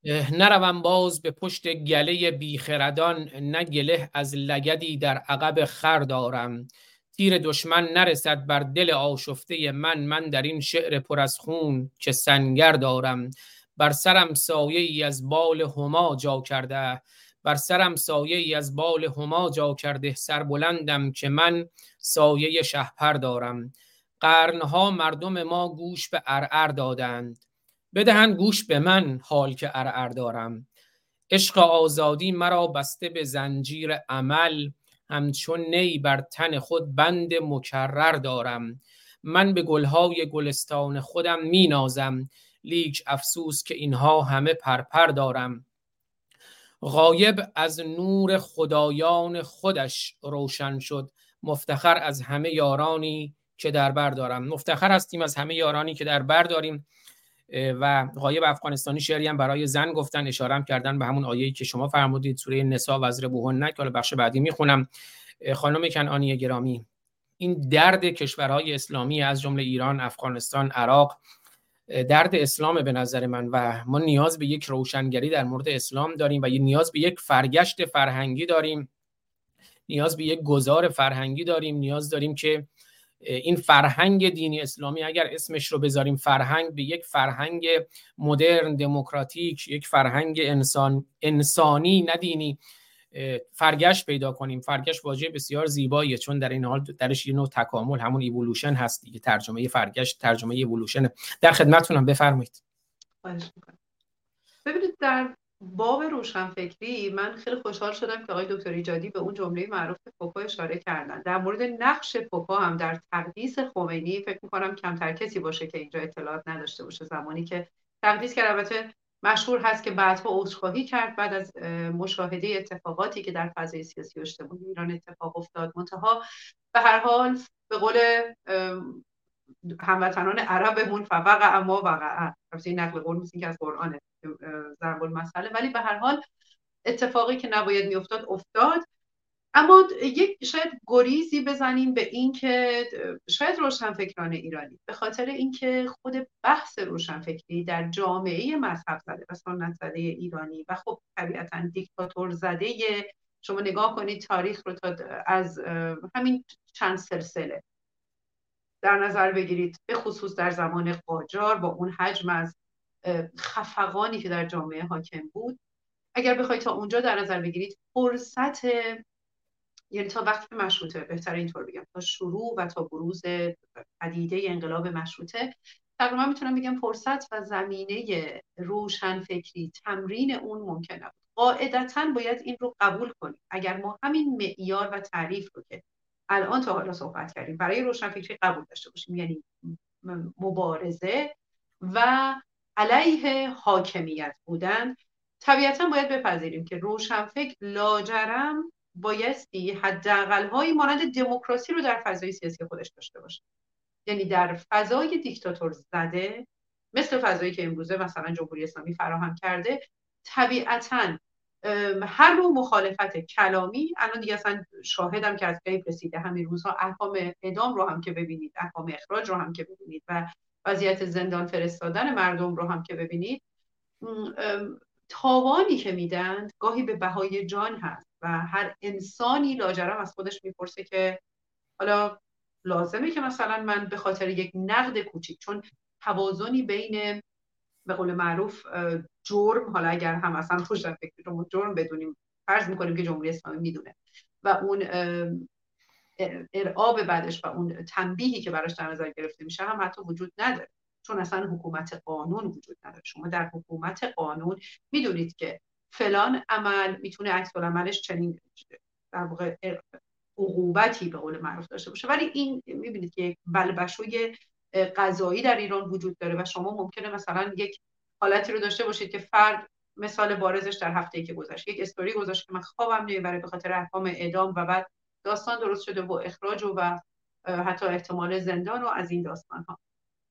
نروم باز به پشت گله بیخردان نه گله از لگدی در عقب خر دارم. تیر دشمن نرسد بر دل آشفته من من در این شعر پر از خون که سنگر دارم. بر سرم سایه ای از بال هما جا کرده بر سرم سایه ای از بال هما جا کرده سربلندم که من سایه شهپر دارم. قرنها مردم ما گوش به ارعر دادند. بدهند گوش به من حال که ارعر دارم. عشق آزادی مرا بسته به زنجیر عمل همچون نی بر تن خود بند مکرر دارم. من به گلهای گلستان خودم می نازم لیک افسوس که اینها همه پرپر دارم. غایب از نور خدایان خودش روشن شد. مفتخر از همه یارانی که در بر دارم. مفتخر هستیم از همه یارانی که در بر داریم. و غایب افغانستانی شعری هم برای زن گفتن اشاره کردن به همون آیه‌ای که شما فرمودید سوره نسا وزر بوهن که حالا بخش بعدی می‌خونم. خانم کنعانی گرامی این درد کشورهای اسلامی از جمله ایران، افغانستان، عراق درد اسلام به نظر من و ما نیاز به یک روشنگری در مورد اسلام داریم و نیاز به یک فرگشت فرهنگی داریم. نیاز به یک گذار فرهنگی داریم. نیاز داریم که این فرهنگ دینی اسلامی اگر اسمش رو بذاریم فرهنگ به یک فرهنگ مدرن دموکراتیک یک فرهنگ انسان انسانی ندینی فرگشت پیدا کنیم. فرگشت واژه بسیار زیباییه چون در این حال درش یه نوع تکامل همون ایولوشن هست دیگه ترجمه فرگشت ترجمه ایولوشن در خدمتتونم بفرمایید. ببینید در باب روشنفکری من خیلی خوشحال شدم که آقای دکتر ایجادی به اون جمله معروف فوکو اشاره کردن. در مورد نقش فوکو هم در تقدیس خمینی فکر می‌کنم کمتر کسی باشه که اینجا اطلاعات نداشته باشه. زمانی که تقدیس کرد البته مشهور هست که بعدها عذرخواهی کرد بعد از مشاهده اتفاقاتی که در فضای سیاسی و اجتماعی ایران اتفاق افتاد. منتها به هر حال به قول هموطنان عربمون فوق اما وقع این نقل قول که از قرآن ضرب المثله ولی به هر حال اتفاقی که نباید میافتاد افتاد. اما یک شاید گریزی بزنیم به اینکه شاید روشنفکران ایرانی به خاطر اینکه خود بحث روشنفکری در جامعه مذهب زده و سنت زده ایرانی و خب طبیعتا دیکتاتور زده شما نگاه کنید تاریخ رو تا از همین چند سلسله. در نظر بگیرید به خصوص در زمان قاجار با اون حجم از خفقانی که در جامعه حاکم بود. اگر بخواید تا اونجا در نظر بگیرید فرصت یعنی تا وقتی مشروطه بهتر اینطور بگم تا شروع و تا بروز پدیده انقلاب مشروطه تقریبا می‌تونم بگم فرصت و زمینه روشن فکری تمرین اون ممکن نبود. قاعدتا باید این رو قبول کنیم. اگر ما همین معیار و تعریف رو که الان تا حالا صحبت کردیم برای روشنفکری قبول داشته باشیم یعنی مبارزه و علیه حاکمیت بودند طبیعتا باید بپذیریم که روشنفکر لاجرم بایستی حداقل هایی مانند دموکراسی رو در فضای سیاسی خودش داشته باشه. یعنی در فضای دیکتاتور زده مثل فضایی که امروزه مثلا جمهوری اسلامی فراهم کرده طبیعتا هر نوع مخالفت کلامی الان دیگه اصلا شاهدم که از قیب رسیده. همین روزها احکام اعدام رو هم که ببینید احکام اخراج رو هم که ببینید و وضعیت زندان فرستادن مردم رو هم که ببینید تاوانی که میدن گاهی به بهای جان هست و هر انسانی لاجرم از خودش می‌پرسه که حالا لازمه که مثلا من به خاطر یک نقد کوچیک چون توازنی بین به قول معروف جرم حالا اگر هم اصلا خوشم فکر جرم بدونیم فرض می‌کنیم که جمهوری اسلامی می‌دونه و اون ارعاب بعدش و اون تنبیهی که براش در نظر گرفته میشه هم حتی وجود نداره. چون اصلا حکومت قانون وجود نداره. شما در حکومت قانون می‌دونید که فلان عمل می‌تونه عکس عملش چنین در واقع عقوبتی به قول معروف داشته باشه. ولی این می‌بینید که یک بلبشوی قضایی در ایران وجود داره و شما ممکنه مثلا یک حالتی رو داشته باشید که فرد مثال بارزش در هفته که گذشت یک استوری گذاشت که من خوابم نمی‌بره به خاطر احکام اعدام و بعد داستان درست شده و اخراج و, حتی احتمال زندان و از این داستان ها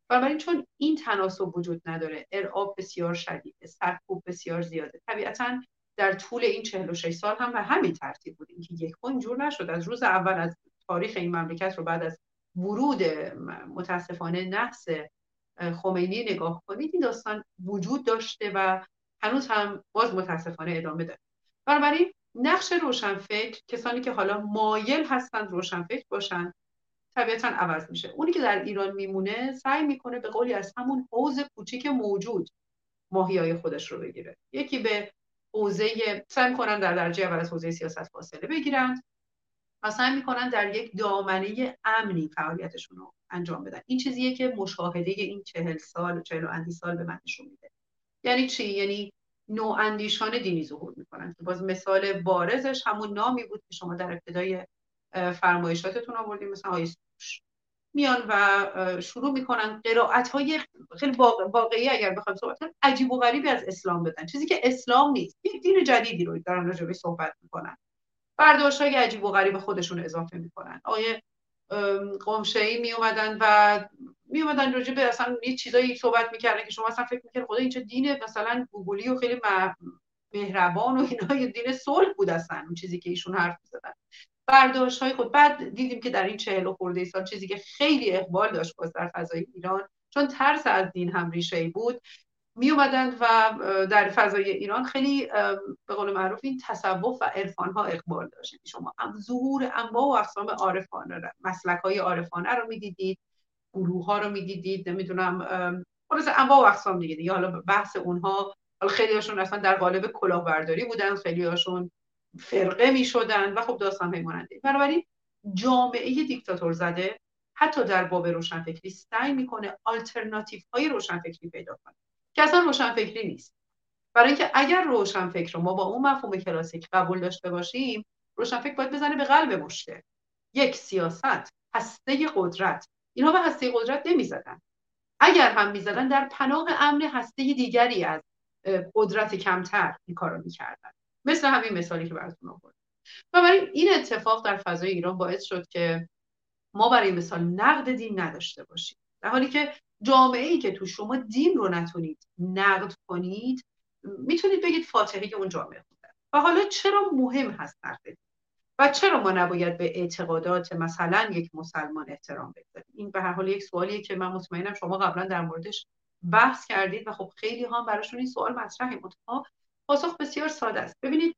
بنابراین چون این تناسب وجود نداره ارعاب بسیار شدیده سرکوب بسیار زیاده. طبیعتا در طول این 46 سال هم به همین ترتیب بود اینکه یک اینجور نشد. از روز اول از تاریخ این مملکت رو بعد از ورود متاسفانه نحس خمینی نگاه کنید این داستان وجود داشته و هنوز هم باز متاسفانه ادامه داره. بنابراین نقش روشنفکر کسانی که حالا مایل هستند روشنفکر باشند طبیعتا عوض میشه. اونی که در ایران میمونه سعی می‌کنه به قولی از همون حوز کوچیک موجود ماهیای خودش رو بگیره. یکی به حوزه سعی می‌کنن در درجه اول از حوزه سیاست فاصله بگیرند و سعی می‌کنن در یک دامنه امنی فعالیتشون رو انجام بدن. این چیزیه که مشاهده این چهل سال چهل و اندی سال به من نشون میده. یعنی چی؟ یعنی اندیشان دینی ظهور می‌کنن. که باز مثال بارزش همون نامی بود که شما در ابتدای فرمایشاتتون آوردیم مثلا آیه میان و شروع می‌کنن قرائت های خیلی واقعی اگر بخوایم صحبت عجیب و غریبی از اسلام بدن. چیزی که اسلام نیست یک دین جدیدی رو دارن راجع صحبت می‌کنن. برداشت های عجیب و غریب خودشون اضافه می‌کنن. آیه قمشه ای می اومدن و می اومدن راجع به اصلا یه چیزایی صحبت می‌کردن که شما اصلا فکر می‌کرد خدا اینجا دین مثلا گوگلی و خیلی مهربان و اینا یه دین صلح بود اصلا اون چیزی که ایشون حرف می‌زدن. برداشت های خود بعد دیدیم که در این چهل و خورده سال چیزی که خیلی اقبال داشت باز در فضای ایران چون ترس از دین هم ریشه ای بود می اومدند و در فضای ایران خیلی به قول معروف این تصوف و عرفان ها اقبال داشت. یعنی شما ظهور انواع و اقسام عارفانه مسلک های عارفانه رو می‌دیدید. گروه ها رو می‌دیدید نمی‌دونم خلاص انواع و اقسام دیگه دیگه حالا بحث اونها حالا خیلی هاشون اصلا در قالب کلاهبرداری بودن خیلی هاشون فرقه می شدن و خب داستان های ماننده بنابراین جامعه دیکتاتور زده حتی در باب روشنفکری سعی می‌کنه آلترناتیو های روشنفکری پیدا کنه که اصلا روشنفکری نیست. برای اینکه اگر روشنفکر رو ما با اون مفهوم کلاسیک قبول داشته باشیم روشنفکر باید بزنه به قلب مشته. یک سیاست هسته قدرت. اینها به هسته قدرت نمی‌زدن. اگر هم می‌زدن در پناه امن هسته دیگری از قدرت کمتر این کارو می‌کردن. مثل همین مثالی که براتون آوردم. بنابراین این اتفاق در فضای ایران باعث شد که ما برای مثال نقد دین نداشته باشیم. در حالی که جامعه ای که تو شما دین رو نتونید نقد کنید می‌تونید بگید فاتحه اون جامعه بوده. و حالا چرا مهم هست نقد و چرا ما نباید به اعتقادات مثلا یک مسلمان احترام بگذاریم این به هر حال یک سوالیه که من مطمئنم شما قبلا در موردش بحث کردید و خب خیلی ها براشون این سوال مطرحه. پاسخ بسیار ساده است. ببینید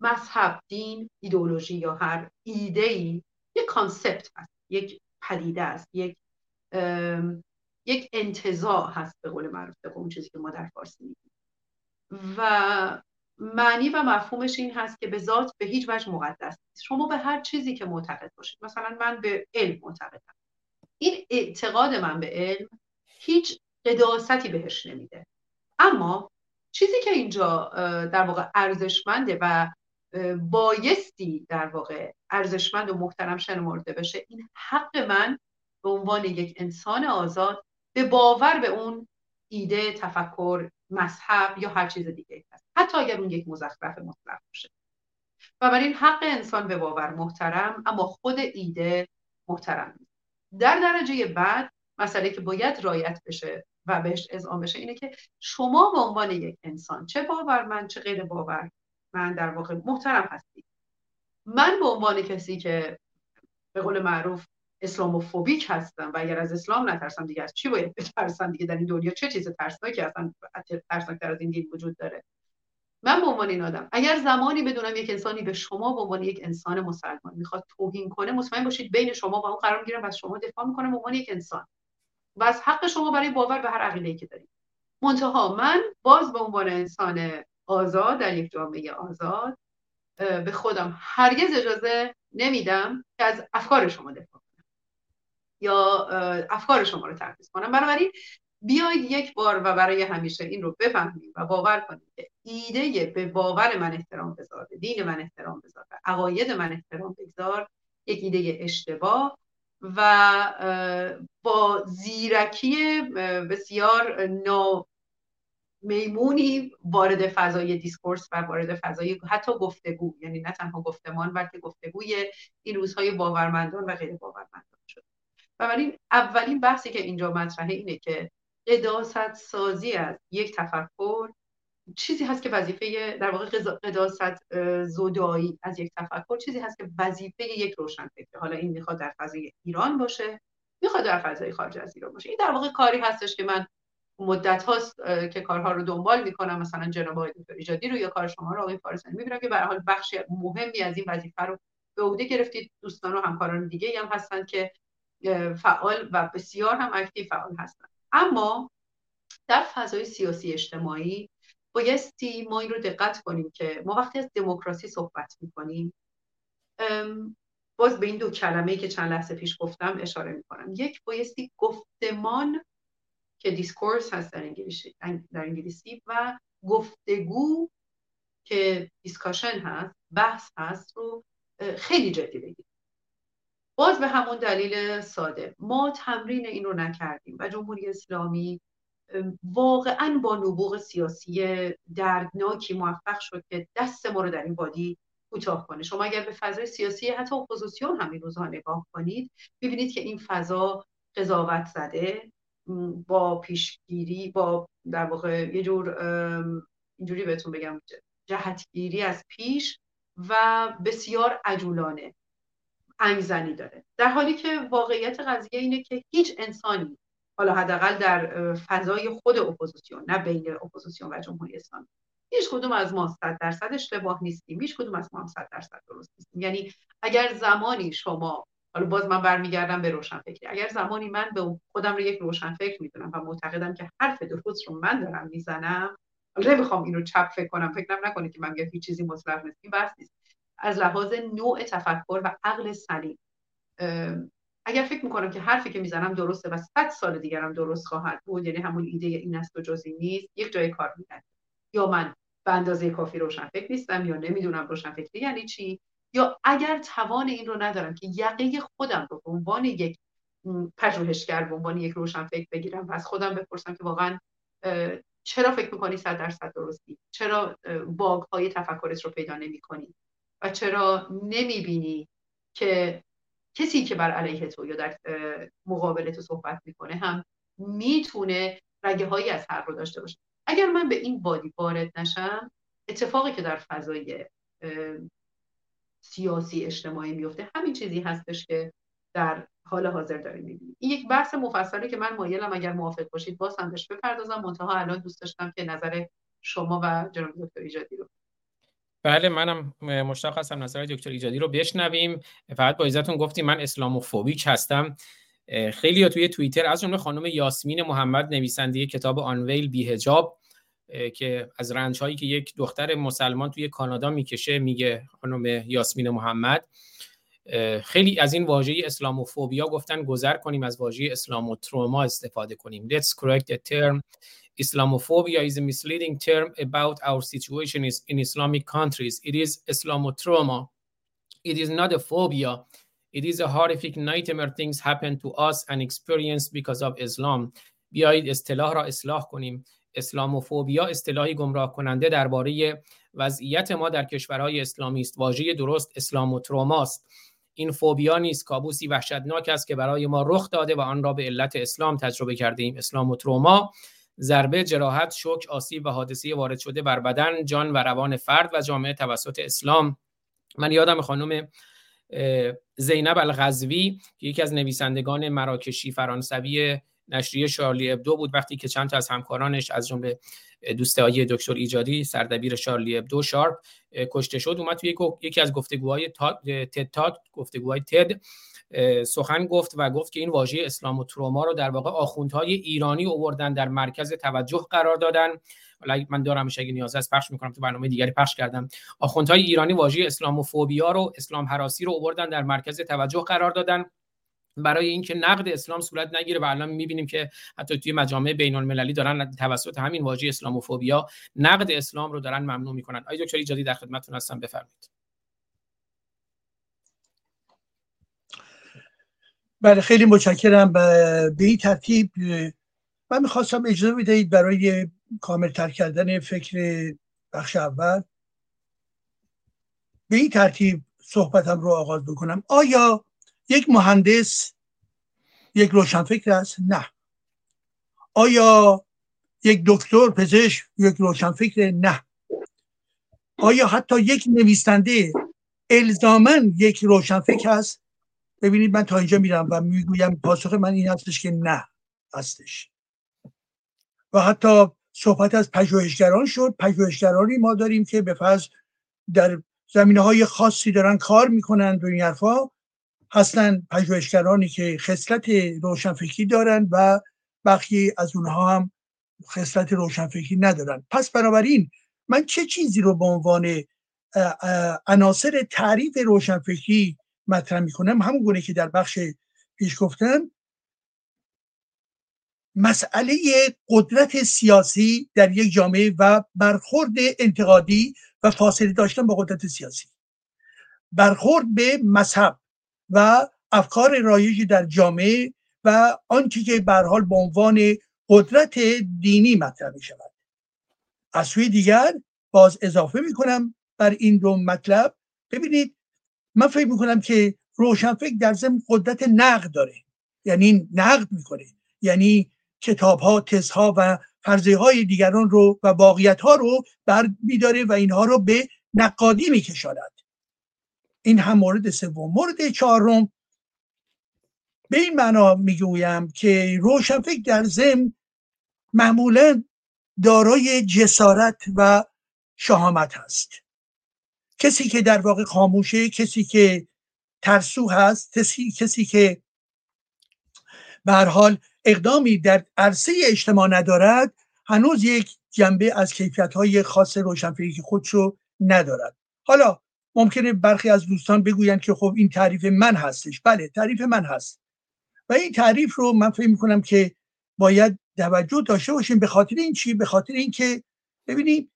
مذهب دین ایدئولوژی یا هر ایده ای یک کانسپت هست یک پدیده است یک یک انتزاع هست به قول معروف اون چیزی که ما در فارسی میگیم. و معنی و مفهومش این هست که به ذات به هیچ وجه مقدس نیست. شما به هر چیزی که معتقد باشید مثلا من به علم معتقدم. این اعتقاد من به علم هیچ قداستی بهش نمیده. اما چیزی که اینجا در واقع ارزشمنده و بایستی در واقع ارزشمند و محترم شنمرده بشه این حق من به عنوان یک انسان آزاد به باور به اون ایده تفکر مذهب یا هر چیز دیگه هست. حتی اگر اون یک مزخرف مطلق باشه. و این حق انسان به باور محترم اما خود ایده محترم در درجه بعد مسئله که باید رایت بشه و بهش اذعان بشه اینه که شما به عنوان یک انسان چه باورمند چه غیر باور من در واقع محترم هستید من به عنوان کسی که به قول معروف اسلاموفوبیک هستم و اگر از اسلام نترسم دیگه از چی باید بترسم دیگه؟ در این دنیا چه چیز ترسناکی اصلا ترسناکتر از این دین وجود داره. من به عنوان این آدم اگر زمانی بدونم یک انسانی به شما به عنوان یک انسان مسلمان می‌خواد توهین کنه مطمئن باشید بین شما و اون قرار می‌گیرم و از شما دفاع می‌کنم به عنوان یک انسان. و از حق شما برای باور به هر عقیده که دارید. منتها من باز به عنوان انسان آزاد در یک جامعه آزاد به خودم هرگز اجازه نمیدم که از افکار شما دفاع یا افکار شما رو تحریز کنم. بنابراین بیایید یک بار و برای همیشه این رو بفهمیم و باور کنیم که ایده به باور من احترام بذار به دین من احترام بذار به عقاید من احترام بگذار یک ایده اشتباه و با زیرکی بسیار نا میمونی وارد فضای دیسکورس و وارد فضای حتی گفتگو یعنی نه تنها گفتمان بلکه گفتگوی این روزهای باورمندان و غیر باورمندان و اولین بحثی که اینجا مطرحه اینه که قداست سازی از یک تفکر چیزی هست که وظیفه در واقع قداست زدایی از یک تفکر چیزی هست که وظیفه یک روشنفکر حالا این می‌خواد در فضای ایران باشه می‌خواد در فضای خارج از ایران باشه. این در واقع کاری هستش که من مدت هاست که کارها رو دنبال می‌کنم. مثلا جناب آقای دکتر ایجادی رو یا کار شما رو آقای فارسانی می‌بینم که به حال بخش مهمی از این وظیفه رو به عهده گرفتید. دوستان و همکاران دیگه هم هستن که فعال و بسیار هم اکتیو فعال هستن. اما در فضای سیاسی اجتماعی بایستی ما این رو دقت کنیم که ما وقتی از دموکراسی صحبت می‌کنیم باز به این دو کلمه که چند لحظه پیش گفتم اشاره می‌کنم. یک بایستی گفتمان که discourse هست در انگلیسی, در انگلیسی و گفتگو که discussion هست بحث هست رو خیلی جدی بگیریم باز به همون دلیل ساده. ما تمرین این رو نکردیم و جمهوری اسلامی واقعا با نبوغ سیاسی دردناکی موفق شد که دست ما رو در این وادی کوتاه کنه. شما اگر به فضای سیاسی حتی اپوزیسیون هم این روزها نگاه کنید ببینید که این فضا قضاوت زده با پیشگیری با در واقع یه جور اینجوری بهتون بگم جهتگیری از پیش و بسیار عجولانه. انگ‌زنی داره. در حالی که واقعیت قضیه اینه که هیچ انسانی حالا حداقل در فضای خود اپوزیسیون نه بین اپوزیسیون و جمهوری اسلامی هیچ کدوم از ما صد درصد اشتباه نیستیم. هیچ کدوم از ما هم صد درصد درست نیستیم. یعنی اگر زمانی شما حالا باز من برمیگردم به روشنفکری اگر زمانی من به خودم رو یک روشنفکر می‌دونم و معتقدم که حرف درست رو من دارم می‌زنم نمی‌خوام اینو چپ فکر کنم فکرم نکنید که من میگم هیچ چیزی مطلق نیست. این نیست. از لحاظ نوع تفکر و عقل سلیم. اگر فکر می‌کنم که حرفی که می‌زنم درسته و صد سال دیگرم درست خواهد بود یعنی همون ایده این است و جزی نیست یک جای کار می‌کنم یا من به اندازه کافی روشن فکر نیستم یا نمی‌دونم روشن فکری یعنی چی یا اگر توان این رو ندارم که یقه خودم رو به عنوان یک پژوهشگر به عنوان یک روشن فکر بگیرم و از خودم بپرسم که واقعا چرا فکر می‌کنی صد درصد درستی؟ چرا باگ های تفکرت رو پیدا نمی کنی و چرا نمی‌بینی که کسی که بر علیه تو یا در مقابل تو صحبت می‌کنه هم می‌تونه رگه هایی از حق رو داشته باشه؟ اگر من به این وادی وارد نشم اتفاقی که در فضای سیاسی اجتماعی میفته همین چیزی هستش که در حال حاضر داریم می‌بینیم. این یک بحث مفصلی که من مایلم اگر موافق باشید باز هم بهش بپردازم. منتها الان دوست داشتم که نظر شما و جناب دکتر ایجادی رو بله منم مشتاق هستم نظر دکتر ایجادی رو بشنویم. فقط با عزتون گفتیم من اسلاموفوبیک هستم. خیلی ها توی توییتر از جمله خانم یاسمین محمد نویسنده کتاب آنویل بیهجاب که از رنج هایی که یک دختر مسلمان توی کانادا می‌کشه میگه خانم یاسمین محمد. خیلی از این واژه اسلاموفوبیا گفتن گذر کنیم از واژه اسلاموتروما استفاده کنیم. Let's correct the term. Islamophobia is a misleading term about our situation in Islamic countries. It is Islamotrauma. It is not a phobia. It is a horrific nightmare things happen to us and experienced because of Islam. بیایید اصطلاح را اصلاح کنیم اسلاموفوبیا اصطلاحی گمراه کننده درباره وضعیت ما در کشورهای اسلامی است واژه درست اسلام و تروماست این فوبیا نیست کابوسی وحشتناک است که برای ما رخ داده و آن را به علت اسلام تجربه کرده ایم اسلام و تروما ضربه جراحت شوک آسیب و حادثه وارد شده بر بدن جان و روان فرد و جامعه توسط اسلام. من یادم خانم زینب الغزوی که یکی از نویسندگان مراکشی فرانسوی نشریه شارلی ابدو بود وقتی که چند تا از همکارانش از جمله دوستایی دکتر ایجادی سردبیر شارلی ابدو شارپ کشته شد اومد توی یکی از گفتگوهای تد گفتگوهای تد. سخن گفت و گفت که این واژه اسلام و تروما رو در واقع آخوندهای ایرانی اووردن در مرکز توجه قرار دادن. حالا من دارم اگه نیاز است پخش می‌کنم تو برنامه دیگری پخش کردم. آخوندهای ایرانی واژه اسلاموفوبیا رو اسلام حراسی رو اووردن در مرکز توجه قرار دادن. برای اینکه نقد اسلام صورت نگیره و الان می‌بینیم که حتی توی مجامع بین المللی دارن توسط همین واژه اسلاموفوبیا نقد اسلام رو دارن ممنوع می‌کنن. آقای دکتر ایجادی در خدمتتون هستم بفرمایید. بله خیلی متشکرم. به این ترتیب من می‌خواستم اجازه بدهید برای کاملتر کردن فکر بخش اول. به این ترتیب صحبتم رو آغاز بکنم. آیا یک مهندس یک روشنفکر است؟ نه. آیا یک دکتر پزشک یک روشنفکر؟ نه. آیا حتی یک نویسنده الزامن یک روشنفکر است؟ ببینید من تا اینجا میرم و می‌گویم پاسخ من این هستش که نه هستش. و حتی صحبت از پژوهشگران شد. پژوهشگرانی ما داریم که به فرض در زمینه های خاصی دارن کار می‌کنن و این حرفا. هستن پژوهشگرانی که خصلت روشنفکری دارن و بخشی از اونها هم خصلت روشنفکری ندارن. پس بنابراین من چه چیزی رو به عنوان عناصر تعریف روشنفکری مطرح می‌کنم. همون گونه که در بخش پیش گفتم مسئله قدرت سیاسی در یک جامعه و برخورد انتقادی و فاصله داشتن با قدرت سیاسی. برخورد به مذهب و افکار رایجی در جامعه و آنچه که به حال به عنوان قدرت دینی مطرح می شود از سوی دیگر باز اضافه می کنم بر این دو مطلب ببینید من فکر می کنم که روشنفکر در ضمن قدرت نقد داره. یعنی نقد می‌کنه. یعنی کتاب ها تز ها و فرضیه های دیگران رو و واقعیت ها رو بر میداره و اینها رو به نقادی میکشاند. این هم مورد سوم. مورد چهارم به این معنا می‌گویم که روشنفکر در ضمن معمولا دارای جسارت و شهامت هست. کسی که در واقع خاموشه کسی که ترسو هست کسی, کسی که به حال اقدامی در عرصه اجتماع ندارد هنوز یک جنبه از کیفیت های خاص روشنفکری که خودشو ندارد. حالا ممکنه برخی از دوستان بگویند که خب این تعریف من هستش. بله تعریف من هست. و این تعریف رو من فکر می‌کنم که باید توجه داشته باشیم به خاطر این چی؟ به خاطر اینکه ببینید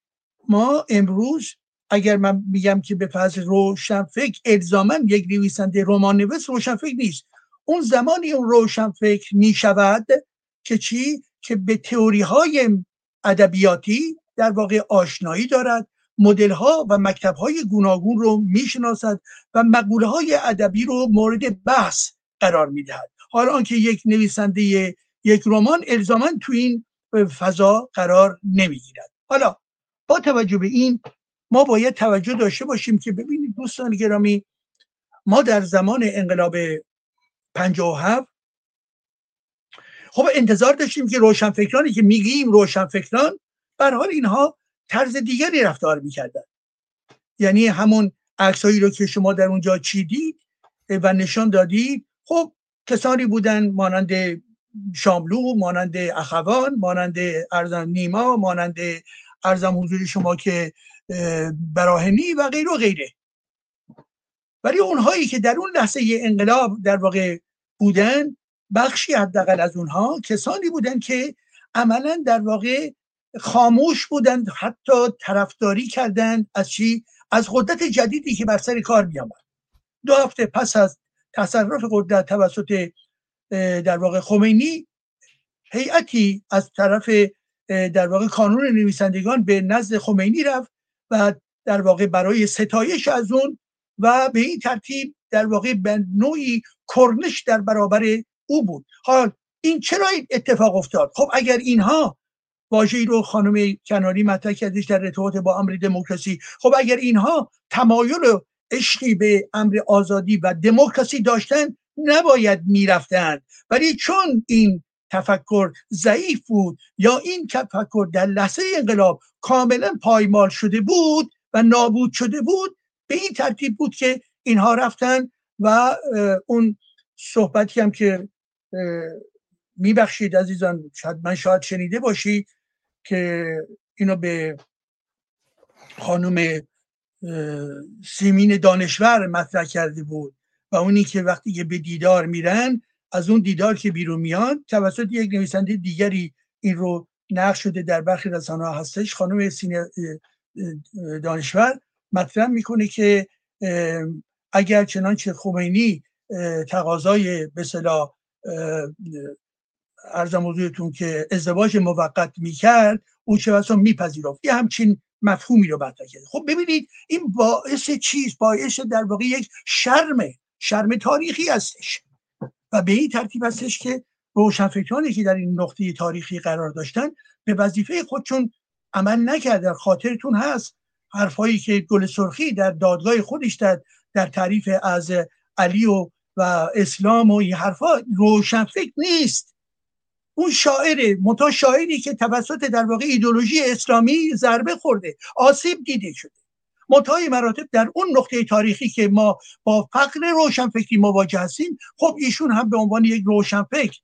ما امروز اگر من میگم که به روشن روشنفکر الزاما یک نویسنده رمان نویس روشنفکر نیست. اون زمانی اون روشنفکر می‌شود که چی؟ که به تئوری های ادبیاتی در واقع آشنایی دارد مدل ها و مکتب های گوناگون رو می‌شناسد و مقوله های ادبی رو مورد بحث قرار می‌دهد. حالا آنکه یک نویسنده یک رمان الزاما تو این فضا قرار نمی‌گیرد. حالا با توجه به این ما باید توجه داشته باشیم که ببینید دوستان گرامی ما در زمان انقلاب 57 خب انتظار داشتیم که روشنفکرانی که میگیم روشنفکران بر حال اینها طرز دیگری رفتار می‌کردن. یعنی همون عکسایی رو که شما در اونجا چیدید و نشان دادید خب کسانی بودن مانند شاملو مانند اخوان مانند ارزم نیما مانند ارزم حضور شما که براهنی و غیر و غیره. ولی اونهایی که در اون لحظه انقلاب در واقع بودن بخشی حداقل از اونها کسانی بودن که عملا در واقع خاموش بودند حتی طرفداری کردند از چی؟ از قدرت جدیدی که بر سر کار می دو هفته پس از تصرف قدرت توسط در واقع خمینی هیئتی از طرف در واقع کانون نویسندگان به نزد خمینی رفت. و در واقع برای ستایش از اون و به این ترتیب در واقع به نوعی کرنش در برابر او بود. حال این چرا اتفاق افتاد؟ خب اگر اینها واژه‌ای رو خانم کناری مطرح کردش در ارتباط با امر دموکراسی خب اگر اینها تمایل و عشقی به امر آزادی و دموکراسی داشتن نباید می‌رفتند. ولی چون این تفکر ضعیف بود یا این تفکر در لحظه انقلاب کاملا پایمال شده بود و نابود شده بود به این ترتیب بود که اینها رفتن و اون صحبتی هم که میبخشید عزیزان شاید من شاید شنیده باشید که اینو به خانم سیمین دانشور مطرح کرده بود و اونی که وقتی که به دیدار میرن از اون دیدار که بیرون میاد توسط یک نویسنده دیگری این رو نقش شده در برخی رسانه هستش خانم سینه دانشور مطرح می‌کنه که اگر چنانچه خمینی تقاضای به صلاح ارزم حضورتون که ازدواج موقت می‌کرد اون چه واسه میپذیرفت. یه همچین مفهومی رو مطرح کرده خب ببینید این باعث چیز؟ باعث در واقع یک شرم شرم تاریخی هستش. به این ترتیب هستش که روشنفکرانی که در این نقطه تاریخی قرار داشتن به وظیفه خودشون عمل نکردن خاطرتون هست حرفایی که گل سرخی در دادگاه خودش در در تعریف از علی و, و اسلام و این حرفا روشنفکر نیست. اون شاعر متا شاعری که توسط در واقع ایدولوژی اسلامی ضربه خورده آسیب دیده شده. منتهای مراتب در اون نقطه تاریخی که ما با فقر روشنفکری مواجه هستیم خب ایشون هم به عنوان یک روشنفکر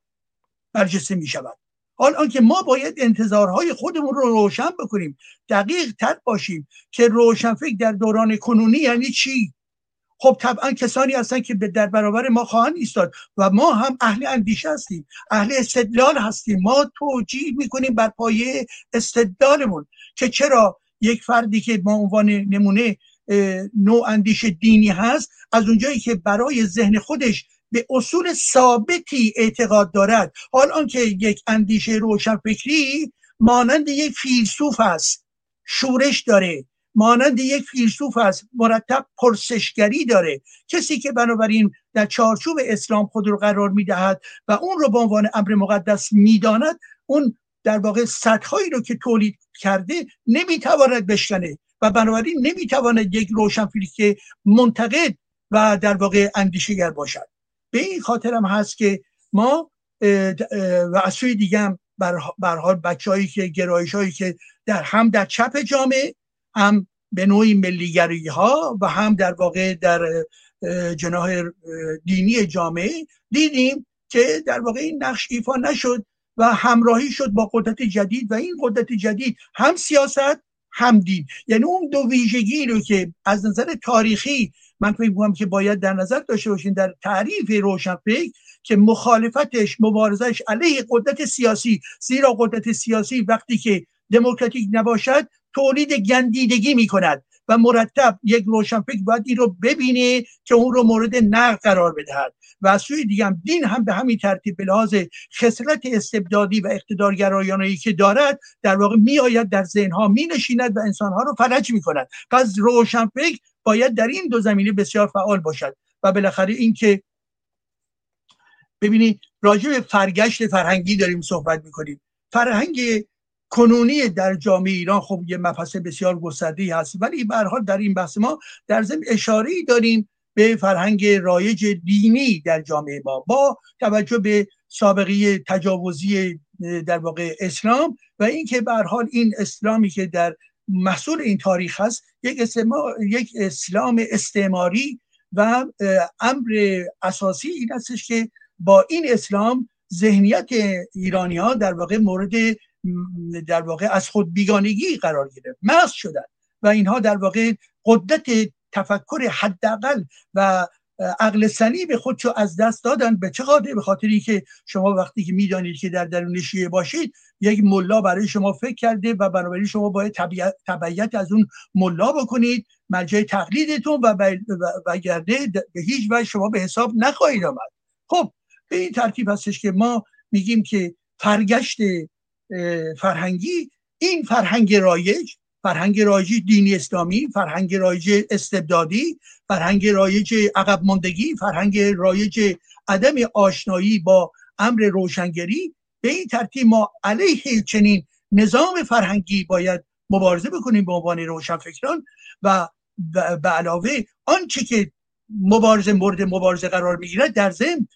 برجسته می شود حال آنکه ما باید انتظارهای خودمون رو روشن بکنیم دقیق تر باشیم که روشنفکر در دوران کنونی یعنی چی؟ خب طبعا کسانی هستن که در برابر ما خواهند ایستاد و ما هم اهل اندیشه هستیم اهل استدلال هستیم. ما توجیه می‌کنیم بر پایه استدلالمون که چرا یک فردی که با عنوان نمونه نوع اندیشه دینی هست از اونجایی که برای ذهن خودش به اصول ثابتی اعتقاد دارد. حال آنکه یک اندیشه روشنفکری مانند یک فیلسوف است شورش داره مانند یک فیلسوف است مرتب پرسشگری داره. کسی که بنابراین در چارچوب اسلام خود رو قرار می‌دهد و اون رو به عنوان امر مقدس می‌داند اون در واقع سطحهایی رو که تولید کرده نمی‌تواند بشکنه و بنابراین نمی‌تواند یک روشنفکر منتقد و در واقع اندیشگر باشد. به این خاطر هم هست که ما و از سوی دیگه هم برحال بچه هایی که گرایش هایی که در هم در چپ جامعه هم به نوعی ملیگری ها و هم در واقع در جناح دینی جامعه دیدیم که در واقع این نقش ایفا نشد و همراهی شد با قدرت جدید و این قدرت جدید هم سیاست هم دین. یعنی اون دو ویژگی رو که از نظر تاریخی من فکر می‌کنم که باید در نظر داشته باشین در تعریف روشنفکر که مخالفتش مبارزش علیه قدرت سیاسی زیرا قدرت سیاسی وقتی که دموکراتیک نباشد تولید گندیدگی می‌کند. مرتب یک روشنفکر باید این رو ببینه که اون رو مورد نقد قرار بدهد. و از سوی دیگه هم دین هم به همین ترتیب به لحاظ خسرت استبدادی و اقتدارگرایانه که دارد در واقع میآید در ذهنها می نشیند و انسانها رو فلج می کند پس روشنفکر باید در این دو زمینه بسیار فعال باشد. و بالاخره اینکه ببینید راجع به فرگشت فرهنگی داریم صحبت می‌کنیم. فرهنگ کنونی در جامعه ایران خب یه مبحث بسیار گسترده هست. ولی به حال در این بحث ما در ضمن اشاره داریم به فرهنگ رایج دینی در جامعه ما. با توجه به سابقه تجاوزی در واقع اسلام و اینکه به حال این اسلامی که در محصول این تاریخ هست یک اسلام, یک اسلام استعماری و امر اساسی این هستش که با این اسلام ذهنیت ایرانی ها در واقع مورد در واقع از خود بیگانگی قرار گرفت مغز شدن و اینها در واقع قدرت تفکر حداقل و عقل به خودشو از دست دادن. به چه قاده به خاطری که شما وقتی که می‌دانید که در درون شیعه باشید یک ملا برای شما فکر کرده و بنابراین شما باید تبعیت از اون ملا بکنید. مرجع تقلیدتون و بگرده به هیچ وجه شما به حساب نخواهید آمد. خب به این ترتیب هستش که ما میگیم که فرگشت فرهنگی این فرهنگ رایج فرهنگ رایج دینی اسلامی فرهنگ رایج استبدادی فرهنگ رایج عقب ماندگی فرهنگ رایج عدم آشنایی با امر روشنگری. به این ترتیب ما علیه چنین نظام فرهنگی باید مبارزه بکنیم به عنوان روشنفکران و به علاوه آنچه که مبارزه مورد مبارزه قرار می‌گیرد در ضمن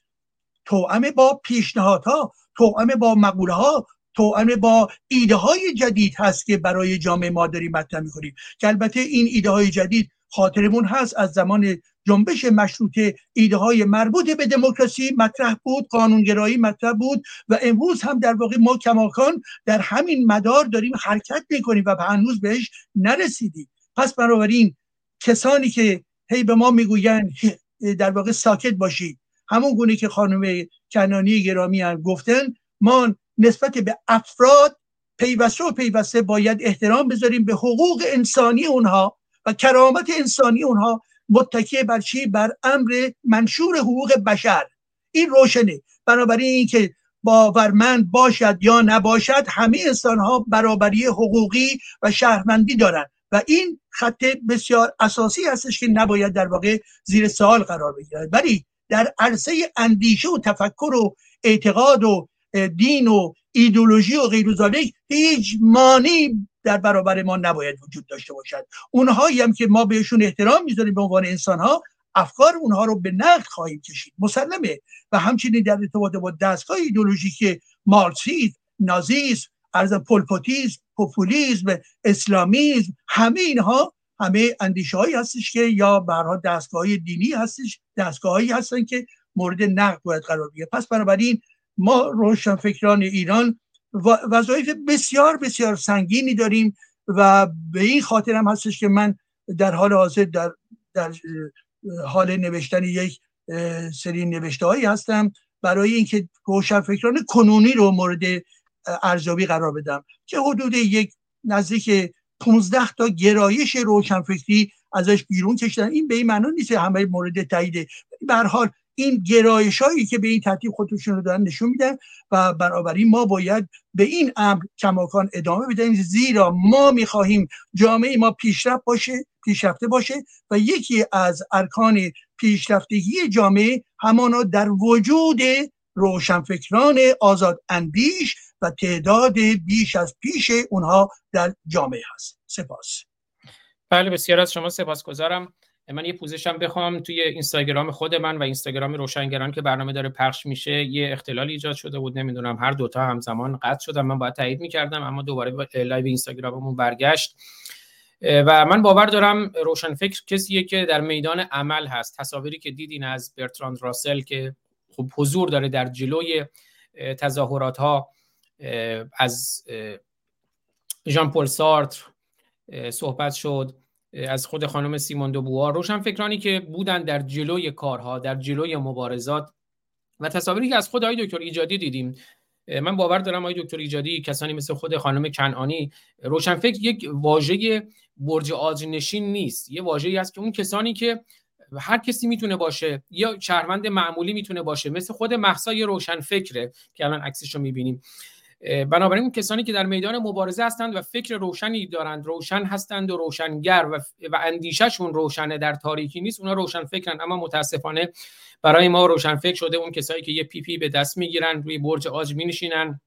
توأم با پیشنهادها توأم با مقوله ها توأم با ایده های جدید هست که برای جامعه ما داریم مطرح می‌کنیم. که البته این ایده های جدید خاطرمون هست از زمان جنبش مشروطه ایده های مربوط به دموکراسی مطرح بود قانونگرایی مطرح بود و امروز هم در واقع ما کماکان در همین مدار داریم حرکت می‌کنیم و هنوز بهش نرسیدیم. پس بنابراین کسانی که هی به ما می‌گویند در واقع ساکت باشید. همون گونه که خانم کنانی گرامی هم گفتن ما نسبت به افراد پیوسته و پیوسته باید احترام بذاریم به حقوق انسانی اونها و کرامت انسانی اونها. متکیه بر چی؟ بر امر منشور حقوق بشر. این روشنه. بنابراین اینکه باورمند باشد یا نباشد همه انسان ها برابری حقوقی و شهروندی دارند و این خط بسیار اساسی هستش که نباید در واقع زیر سوال قرار بگیرد. ولی در عرصه اندیشه و تفکر و اعتقاد و دین و ایدولوژی و غیر هیچ مانی در برابر ما نباید وجود داشته باشد. اونهایی هم که ما بهشون احترام می‌ذاریم به عنوان انسان ها افکار اونها رو به نقد خواهیم کشید. مسلمه. و همچنین در ارتباط با دستگاه ایدولوژیک مارکسیسم نازیسم ارز پولپوتیزم پوپولیزم اسلامیزم همه اینها همه اندیشه هایی هستش که یا برها دستگاه دینی هستش دستگاه هایی هستن که مورد نقد باید قرار بگیره. پس بنابراین ما روشنفکران ایران وظایف بسیار بسیار سنگینی داریم و به این خاطر هم هستش که من در حال حاضر در, در حال نوشتن یک سری نوشته هایی هستم برای اینکه روشنفکران کنونی رو مورد ارزیابی قرار بدم که حدود یک نزدیک 15 تا گرایش روشنفکری ازش بیرون کشیدن. این به این معنی نیست همه مورد تایید. به حال این گرایش هایی که به این ترتیب خودشون رو دارن نشون میدن و بنابراین ما باید به این امر کماکان ادامه بدهیم زیرا ما می‌خواهیم جامعه ما پیشرفت باشه پیشرفته باشه و یکی از ارکان پیشرفتگی جامعه همانا در وجود روشنفکران آزاد اندیش و تعداد بیش از پیش اونها در جامعه هست. سپاس. بله بسیار از شما سپاسگزارم. من یه پوزشم بخوام توی اینستاگرام خود من و اینستاگرام روشنگران که برنامه داره پخش میشه یه اختلال ایجاد شده بود نمی‌دونم هر دوتا همزمان قطع شدم من باید تایید می‌کردم اما دوباره live اینستاگراممون برگشت. و من باور دارم روشنفکر کسیه که در میدان عمل هست. تصاویری که دیدین از برتراند راسل که خب حضور داره در جلوی تظاهرات ها از ژان پل سارتر صحبت شد. از خود خانم سیمون روشن فکرانی که بودن در جلوی کارها در جلوی مبارزات و تصاویری که از خود آقای دکتر ایجادی دیدیم. من باور دارم آقای دکتر ایجادی کسانی مثل خود خانم کنعانی روشنفکر یک واژه برج آج نشین نیست. یه واژه‌ای است که اون کسانی که هر کسی می‌تونه باشه یا شهروند معمولی می‌تونه باشه مثل خود محسای روشنفکره که الان عکسش رو می‌بینیم. بنابراین کسانی که در میدان مبارزه هستند و فکر روشنی دارند روشن هستند و روشنگر و, و اندیشهشون روشنه در تاریکی نیست اونا روشن فکرن اما متاسفانه برای ما روشن فکر شده اون کسایی که یه پی پی به دست می‌گیرن روی برج آج می نشینن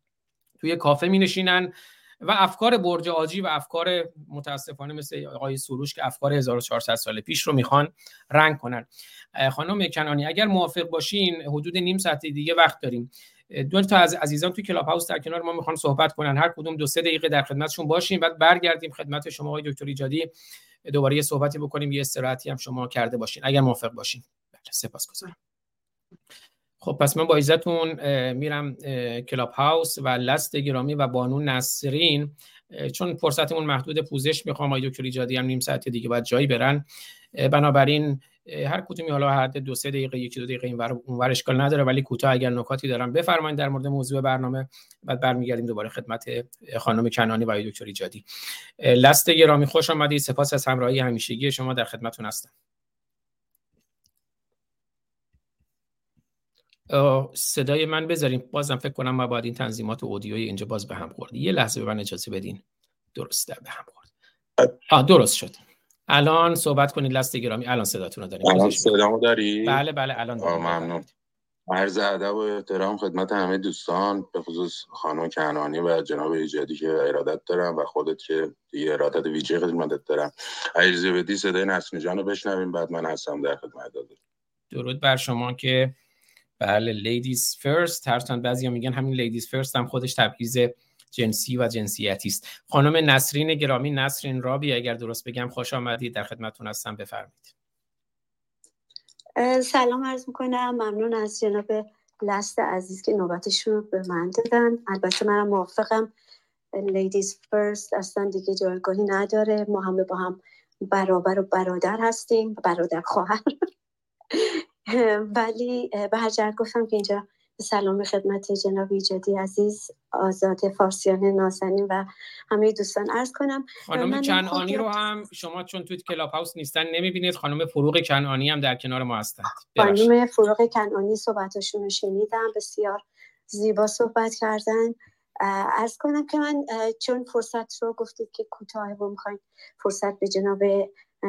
توی کافه می نشینن و افکار برج آجی و افکار متاسفانه مثل آقای سروش که افکار 1400 سال پیش رو می‌خوان رنگ کنن. خانم کنانی اگر موافق باشین حدود نیم ساعت دیگه وقت داریم. دو تا از عزیزان توی کلاب هاوس در کنار ما می‌خوان صحبت کنن. هر کدوم دو سه دقیقه در خدمتشون باشیم. بعد برگردیم خدمت شما آقای دکتر ایجادی. دوباره یه صحبتی بکنیم یه استراحتی هم شما کرده باشین. اگر موافق باشین. بله سپاسگزارم. خب پس من با عزتون میرم کلاب هاوس و لست گرامی و بانو نصرین چون فرصتمون محدود پوزش می‌خوام آقای دکتر ایجادی هم نیم ساعت دیگه باید جایی برن. بنابراین هر کدومی حالا هر دو سه دقیقه یکی دو دقیقه این ور اونور اشکال نداره ولی کوتاه اگر نکاتی دارم بفرمایید در مورد موضوع برنامه. بعد برمیگردیم دوباره خدمت خانم کنانی و دکتر ایجادی. لست گرامی خوش آمدید. سپاس از همراهی همیشگی شما در خدمتتون هستم. صدای من بذاریم بازم فکر کنم ما باید این تنظیمات اودیوی اینجا باز به هم خورد. یه لحظه به من اجازه بدین. درسته به هم خورد. آه درست شد. الان صحبت کنید لست گرامی. الان صداتون رو داریم. الان صدامو داری؟ بله بله الان ممنون. عرض ادب و احترام خدمت همه دوستان به خصوص خانم کنانی و جناب ایجادی که ارادت دارم و خودت که دیگه ارادت ویژه خدمتت دارم. اجازه بدی صدای نسیم جان رو بشنویم. بعد من هستم در خدمت درود بر شما که بله ladies first هرچند بعضی میگن همین ladies first هم خودش تبعیض جنسی و جنسیتی است. خانم نسرین گرامی نسرین رابی اگر درست بگم خوش آمدید. در خدمتتون هستم. بفرمایید. سلام عرض می‌کنم. ممنون از جناب لست عزیز که نوبتشون رو به من دادن. البته منم موافقم. ladies first اصلا دیگه جایگاهی نداره. ما همه با هم برابر و برادر هستیم برادر خواهر. ولی به هر جهت گفتم که اینجا سلام خدمت جناب ایجادی عزیز آزاد فارسیان نازنین و همه دوستان عرض کنم. خانم کنعانی رو هم شما چون توی کلاب هاوس نیستن نمی‌بینید. خانم فروغ کنعانی هم در کنار ما هستند. خانم فروغ کنعانی صحبتاشون رو شنیدم. بسیار زیبا صحبت کردن. ارز کنم که من چون فرصت رو گفتید که کوتاه و می‌خواین فرصت به جناب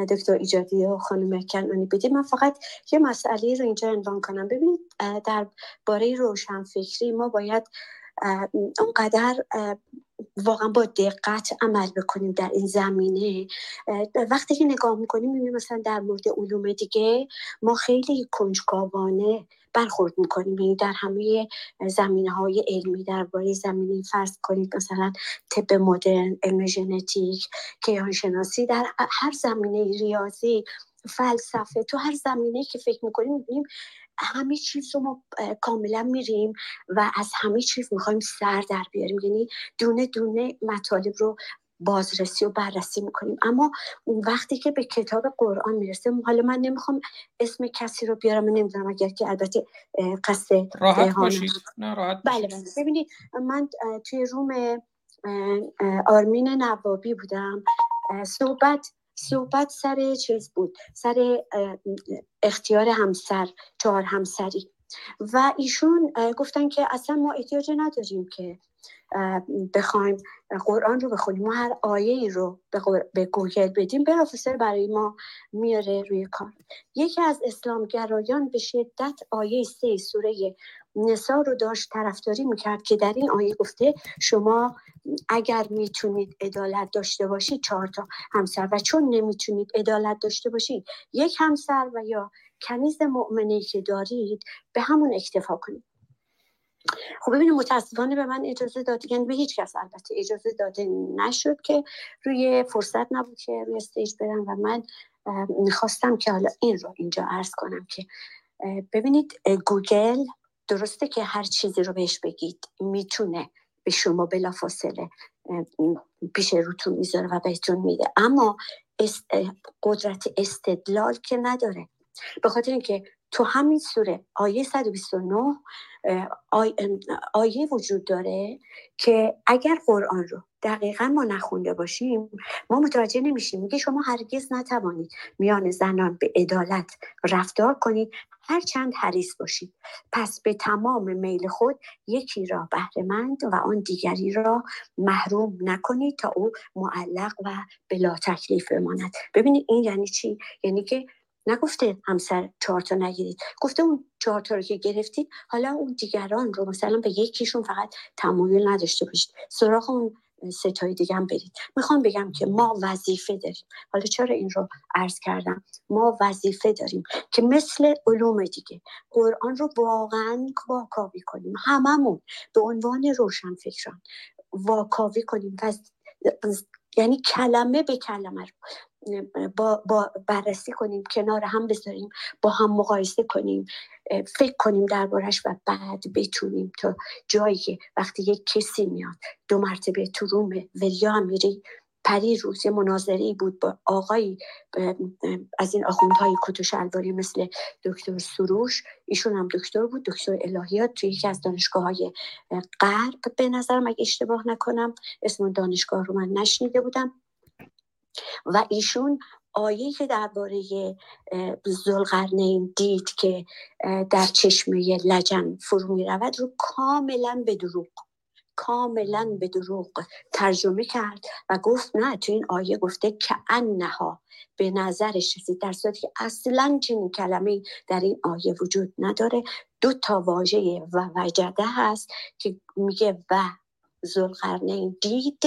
دکتر ایجادی و خانم کنانی بدید من فقط یه مسئله رو اینجا عنوان کنم. ببینید در باره روشنفکری ما باید اونقدر واقعا با دقت عمل بکنیم در این زمینه. وقتی که نگاه می‌کنیم می‌بینیم مثلا در مورد علوم دیگه ما خیلی کنجکاوانه برخورد می‌کنیم. یعنی در همه زمینه های علمی درباره زمینه فرض کنید مثلا طب مدرن علم ژنتیک کیهانشناسی در هر زمینه ریاضی فلسفه تو هر زمینه که فکر می‌کنیم می‌بینیم همه چیز رو ما کاملا میریم و از همه چیز می‌خوایم سر در بیاریم. یعنی دونه دونه مطالب رو بازرسی و بررسی می‌کنیم. اما وقتی که به کتاب قرآن می‌رسیم حالا من نمی‌خوام اسم کسی رو بیارم نمی‌دونم اگر که البته قصد راحت باشید. نه راحت بله بله. ببینید من توی روم آرمین نوابی بودم. صحبت صحبت سر چیز بود سر اختیار همسر چهار همسری. و ایشون گفتن که اصلا ما احتیاج نداریم که بخوایم قرآن رو بخونیم. ما هر آیه ای رو به گوگل بدیم بلافاصله برای ما میاره روی کار. یکی از اسلامگرایان به شدت آیه سه سوره نسا رو داشت طرفداری می‌کرد که در این آیه گفته شما اگر می‌تونید عدالت داشته باشید چهار تا همسر و چون نمی‌تونید عدالت داشته باشید یک همسر و یا کنیز مؤمنه که دارید به همون اکتفا کنید. خب ببینید متاسفانه به من اجازه داد یعنی به هیچ کس البته اجازه داده نشد که روی فرصت نبود که روی stage برم و من می‌خواستم که حالا این رو اینجا عرض کنم که ببینید گوگل درسته که هر چیزی رو بهش بگید می‌تونه به شما بلافاصله پیش روتون می‌ذاره و بهتون میده. اما قدرت استدلال که نداره. به خاطر اینکه تو همین سوره آیه 129 آیه وجود داره که اگر قرآن رو دقیقا ما نخونده باشیم ما متوجه نمیشیم. میگه شما هرگز نتوانید میان زنان به عدالت رفتار کنید هر چند حریص باشید. پس به تمام میل خود یکی را بهرهمند و آن دیگری را محروم نکنید تا او معلق و بلا تکلیف بماند. ببینید این یعنی چی؟ یعنی که نگفته همسر چهار تا نگیرید. گفته اون چهار تا رو که گرفتید حالا اون دیگران رو مثلا به یکیشون فقط تمایل نداشته باشید. سراغ اون ستای دیگه هم برید می‌خوام بگم که ما وظیفه داریم. حالا چرا این رو عرض کردم؟ ما وظیفه داریم که مثل علوم دیگه قرآن رو واقعا واکاوی کنیم. هممون به عنوان روشن فکران واکاوی کنیم و یعنی کلمه به کلمه رو با, با بررسی کنیم کنار هم بذاریم با هم مقایسه کنیم فکر کنیم دربارش و بعد بتونیم تا جایی که وقتی یک کسی میاد دو مرتبه تو روم ولیا امیری پری روز مناظری بود با آقایی از این آخوندهای کت مثل دکتر سروش. ایشون هم دکتر بود دکتر الهیات توی یکی از دانشگاه های غرب به نظرم اگه اشتباه نکنم اسم دانشگاه رو من نشنیده بودم. و ایشون آیه که درباره زلقرنین دید که در چشمه لجن فرو می رود رو کاملا به دروغ کاملا به دروغ ترجمه کرد و گفت نه تو این آیه گفته که انها به نظرش رسید در صورتی که اصلا چنین کلمه در این آیه وجود نداره. دو تا واژه و وجده هست که میگه و زلقرنین دید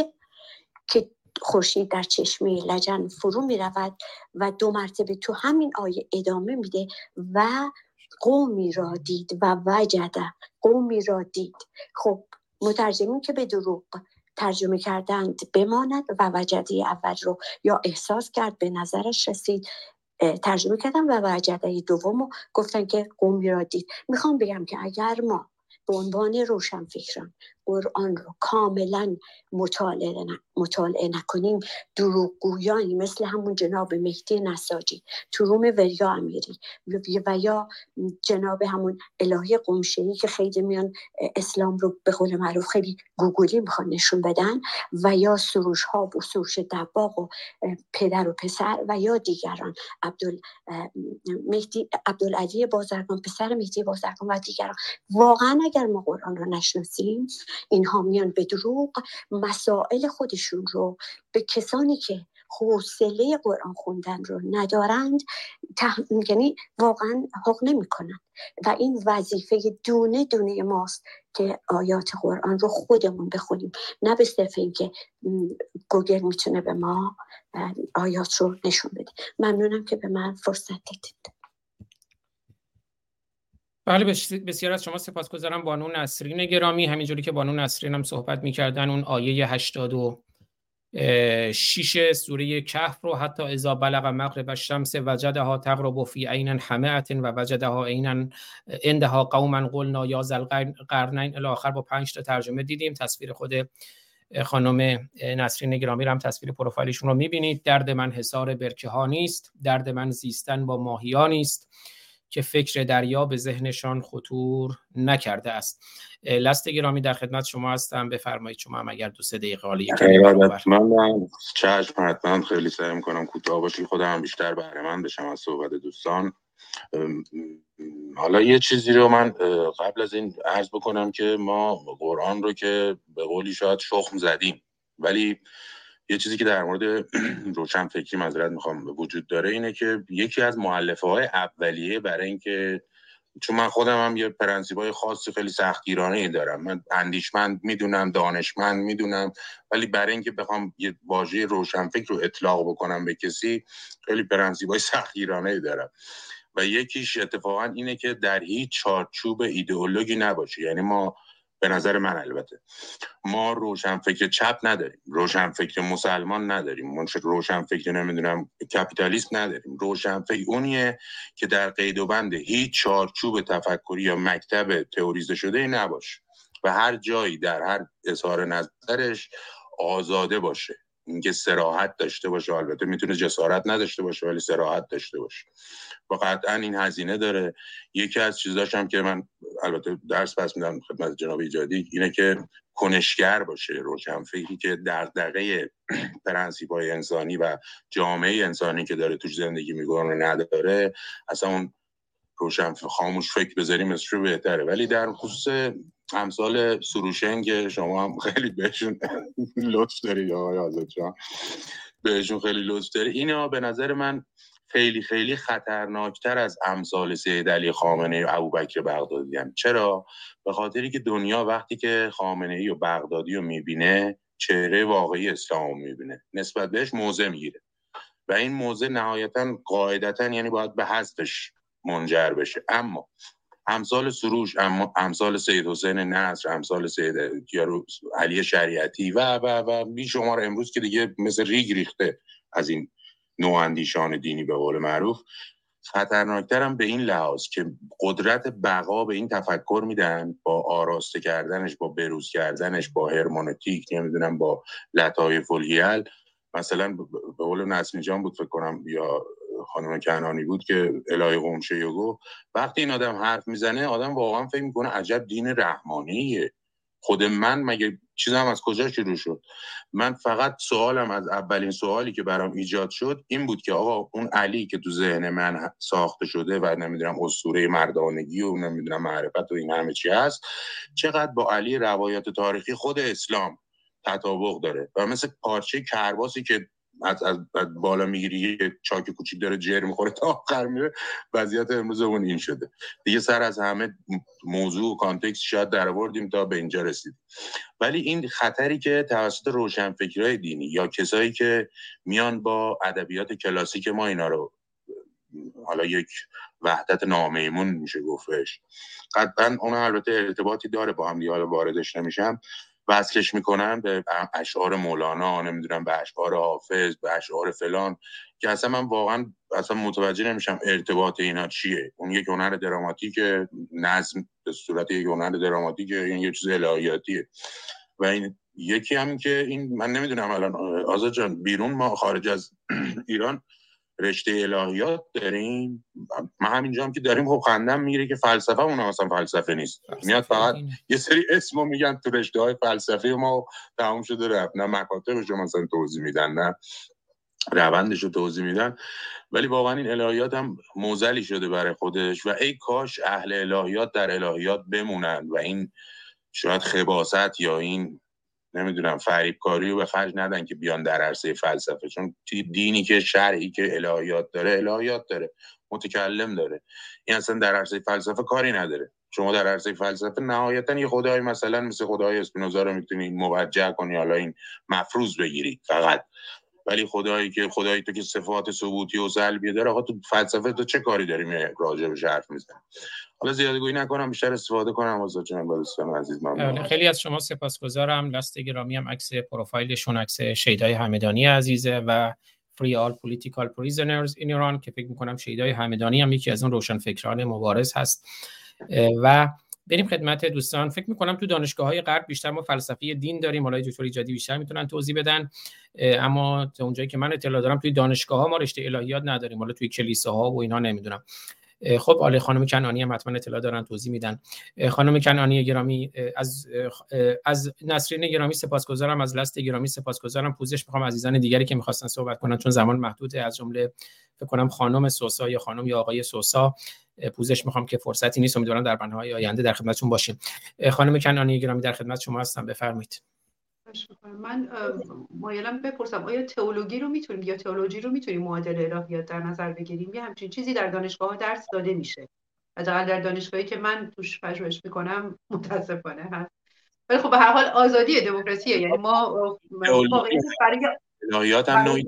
که خورشید در چشمه لجن فرو می رود و دو مرتبه تو همین آیه ادامه میده و قومی را دید و وجده قومی را دید. خب مترجمین که به دروغ ترجمه کردند بماند و وجده اول رو یا احساس کرد به نظرش رسید. ترجمه کردن و وجده دوم رو گفتن که قومی را دید. می‌خوام بگم که اگر ما به عنوان روشنفکران قرآن رو کاملا مطالعه, نکنیم. دروغگویانی مثل همون جناب مهدی نساجی تو روم وریا امیری. و یا جناب همون الهی قمشهی که خیلی میان اسلام رو به قول معروف خیلی گوگلی می‌خوان نشون بدن و یا سروش ها و سروش دباغ و پدر و پسر و یا دیگران. عبدال مهدی عبدالعلی بازرگان پسر مهدی بازرگان و دیگران. واقعا اگر ما قرآن رو نشناسیم اینها میان به دروغ مسائل خودشون رو به کسانی که حوصله قرآن خوندن رو ندارند یعنی واقعا حق نمی کنند و این وظیفه دونه دونه ماست که آیات قرآن رو خودمون بخونیم. نه به صرف اینکه گوگل می‌تونه به ما آیات رو نشون بده. ممنونم که به من فرصت دادید. بله بسیار از شما سپاسگزارم. بانو نسرین گرامی همینجوری که بانو نسرین هم صحبت می‌کردن اون آیه 86 سوره کهف رو حتی اذا بلغ مغرب الشمس وجدها تغرب فی عین حمئت و وجدها عینا عندها قوما. قلنا یا ذل قرنین الی آخر با پنج تا ترجمه دیدیم. تصویر خود خانم نسرین گرامی رو هم تصویر پروفایلشون رو می‌بینید. درد من حصار برکه ها نیست. درد من زیستن با ماهیا نیست. که فکر دریا به ذهنشان خطور نکرده است. لست گرامی در خدمت شما هستم. بفرمایید شما هم اگر دو سه دقیقه حالی من چشم حتما خیلی سعی می‌کنم کوتاه باشی. خودم بیشتر بهره من بشم از صحبت دوستان. حالا یه چیزی رو من قبل از این عرض بکنم که ما قرآن رو که به قولی شاید شخم زدیم ولی یه چیزی که در مورد [CLEARS THROAT] روشن فکری مذارت می‌خوام وجود داره اینه که یکی از معلفه های اولیه برای اینکه چون من خودم هم یه پرنسیب های خاصی خیلی سختگیرانه ای دارم. من اندیشمند می‌دونم دانشمند می‌دونم ولی برای اینکه بخوام یه واژه روشنفکر رو اطلاق بکنم به کسی خیلی پرنسیب های سختگیرانه ای دارم. و یکیش اتفاقا اینه که در هیچ چارچوب ایدئولوژی نباشه. یعنی ما به نظر من البته. ما روشنفکر چپ نداریم. روشنفکر مسلمان نداریم. ما روشنفکر نمی‌دونم کپیتالیست نداریم. روشنفکر اونیه که در قید و بند هیچ چارچوب تفکری یا مکتب تئوریزه شده نباشه و هر جایی در هر اظهار نظرش آزاده باشه. اینکه سراحت داشته باشه البته می‌تونه جسارت نداشته باشه ولی سراحت داشته باشه. و قطعا این هزینه داره. یکی از چیزاش هم که من البته درس پس میدم خدمت جناب ایجادی اینه که کنشگر باشه روشنفکری که دغدغه [CLEARS THROAT] پرنسیپ های انسانی و جامعه انسانی که داره توش زندگی می‌کنه نداره اصلا اون روشن خاموش فکر بذاریم مثل بهتره. ولی در خصوص امثال سروشن که شما هم خیلی بهشون لطف دارید آقای آزاد جان بهشون خیلی لطف دارید اینا به نظر من خیلی خیلی خطرناکتر از امثال سید علی خامنه و ابوبکر بغدادی هم. چرا؟ به خاطری که دنیا وقتی که خامنه ای و بغدادی رو می‌بینه چهره واقعی اسلام می‌بینه. نسبت بهش موضع می‌گیره. و این موضع نهایتا قاعدتا یعنی باید به حذفش منجر بشه. اما امثال سروش امثال سید حسین نصر امثال سید علی شریعتی و و و بی شمار امروز که دیگه مثل ریگ ریخته از این نواندیشان دینی به قول معروف. خطرناکترم به این لحاظ که قدرت بقا به این تفکر میدن با آراسته کردنش با بروز کردنش با هرمونتیک نمی‌دونم با لطایف الهیل مثلا به قول نسمی جان بود فکر کنم یا خانم کنانی بود که الهی قمشه یوگو وقتی این آدم حرف می‌زنه آدم واقعا فکر می‌کنه عجب دین رحمانیه. خود من مگه چیز هم از کجا شروع شد؟ من فقط سوالم از اولین سوالی که برام ایجاد شد این بود که آقا اون علی که تو ذهن من ساخته شده و نمی‌دونم اسطوره مردانگی و نمی‌دونم معرفت و این همه چی هست چقدر با علی روایات تاریخی خود اسلام تطابق داره و مثل پارچه کرباسی که از, از, بالا می‌گیری یه چاک کوچیک داره جر می‌خوره تا آخر میره. وضعیت امروز اون این شده. دیگه سر از همه موضوع و کانتکست شاید در آوردیم تا به اینجا رسید ولی این خطری که توسط روشنفکرای دینی یا کسایی که میان با ادبیات کلاسیک ما اینا رو حالا یک وحدت نامیمون میشه گفتش. قطعا اون البته ارتباطی داره با هم دیگه واردش نمیشم. وصلش می‌کنن به اشعار مولانا نمی‌دونم به اشعار حافظ به اشعار فلان که اصلا من واقعا اصلا متوجه نمیشم ارتباط اینا چیه. اون یک هنر دراماتیک نظم به صورت یک هنر دراماتیک این یه چیز الهیاتیه. و این یکی هم که این من نمی‌دونم الان آزاد جان بیرون ما خارج از [CLEARS THROAT] ایران رشته الهیات داریم. من همینجا هم که داریم خب خندم می‌گیره که فلسفه اون اصلا فلسفه نیست. میاد فقط یه سری اسمو میگن تو رشته های فلسفه ما تموم شده رفت. نه مکاتبش رو مثلا توضیح میدن نه روندش رو توضیح میدن. ولی واقعا این الهیات هم موزلی شده برای خودش و ای کاش اهل الهیات در الهیات بمونن و این شاید خباست یا این نمی‌دونم فریبکاری رو به خرج ندن که بیان در عرصه فلسفه. چون دینی که شرعی که الهیات داره الهیات داره متکلم داره. این اصلا در عرصه فلسفه کاری نداره. شما در عرصه فلسفه نهایتا یه خدای مثلا مثل خدای اسپینوزا رو می‌تونی موجه کنی حالا این مفروض بگیری فقط. ولی خدایی که خدایی تو که صفات ثبوتی و سلبی داره آقا تو فلسفه تو چه کاری داریم راجع به حرف می‌زنی؟ حالا زیاده گویی نکنم بیشتر استفاده کنم از جناب دوستان عزیز ممنون. خیلی از شما سپاسگزارم. لست گرامی هم عکس پروفایلشون عکس شیدای همدانی عزیزه و free all political prisoners in Iran که فکر می‌کنم شیدای همدانی هم یکی از اون روشنفکران مبارز هست. و بریم خدمت دوستان. فکر می‌کنم تو دانشگاه های غرب بیشتر ما فلسفه دین داریم حالا دکتر ایجادی بیشتر می‌تونن توضیح بدن. اما تا اونجایی که من اطلاع دارم توی دانشگاه ها ما رشته الهیات نداریم حالا توی کلیساها و اینا نمی‌دونم. خب حالا خانم کنعانی هم حتما اطلاع دارن توضیح میدن. خانم کنعانی گرامی از از نسرین گرامی سپاسگزارم از لست گرامی سپاسگزارم. پوزش می‌خوام عزیزان دیگری که می‌خواستن صحبت کنن چون زمان محدوده از جمله فکر کنم خانم سوسا یا خانم یا آقای سوسا. پوزش می‌خوام که فرصتی نیست. امیدوارم در برنامه آینده در خدمتتون باشیم. خانم کنانی گرامی در خدمت شما هستم. بفرمایید. من مایلم بپرسم آیا تئولوژی رو می‌تونیم یا تئولوژی رو می‌تونیم معادل الهیات در نظر بگیریم؟ یه همچین چیزی در دانشگاه درس داده میشه. حداقل در دانشگاهی که من توش پژوهش می‌کنم متاسفانه هست. ولی خب به هر حال آزادی دموکراسیه. یعنی ما الهیات هم نوعی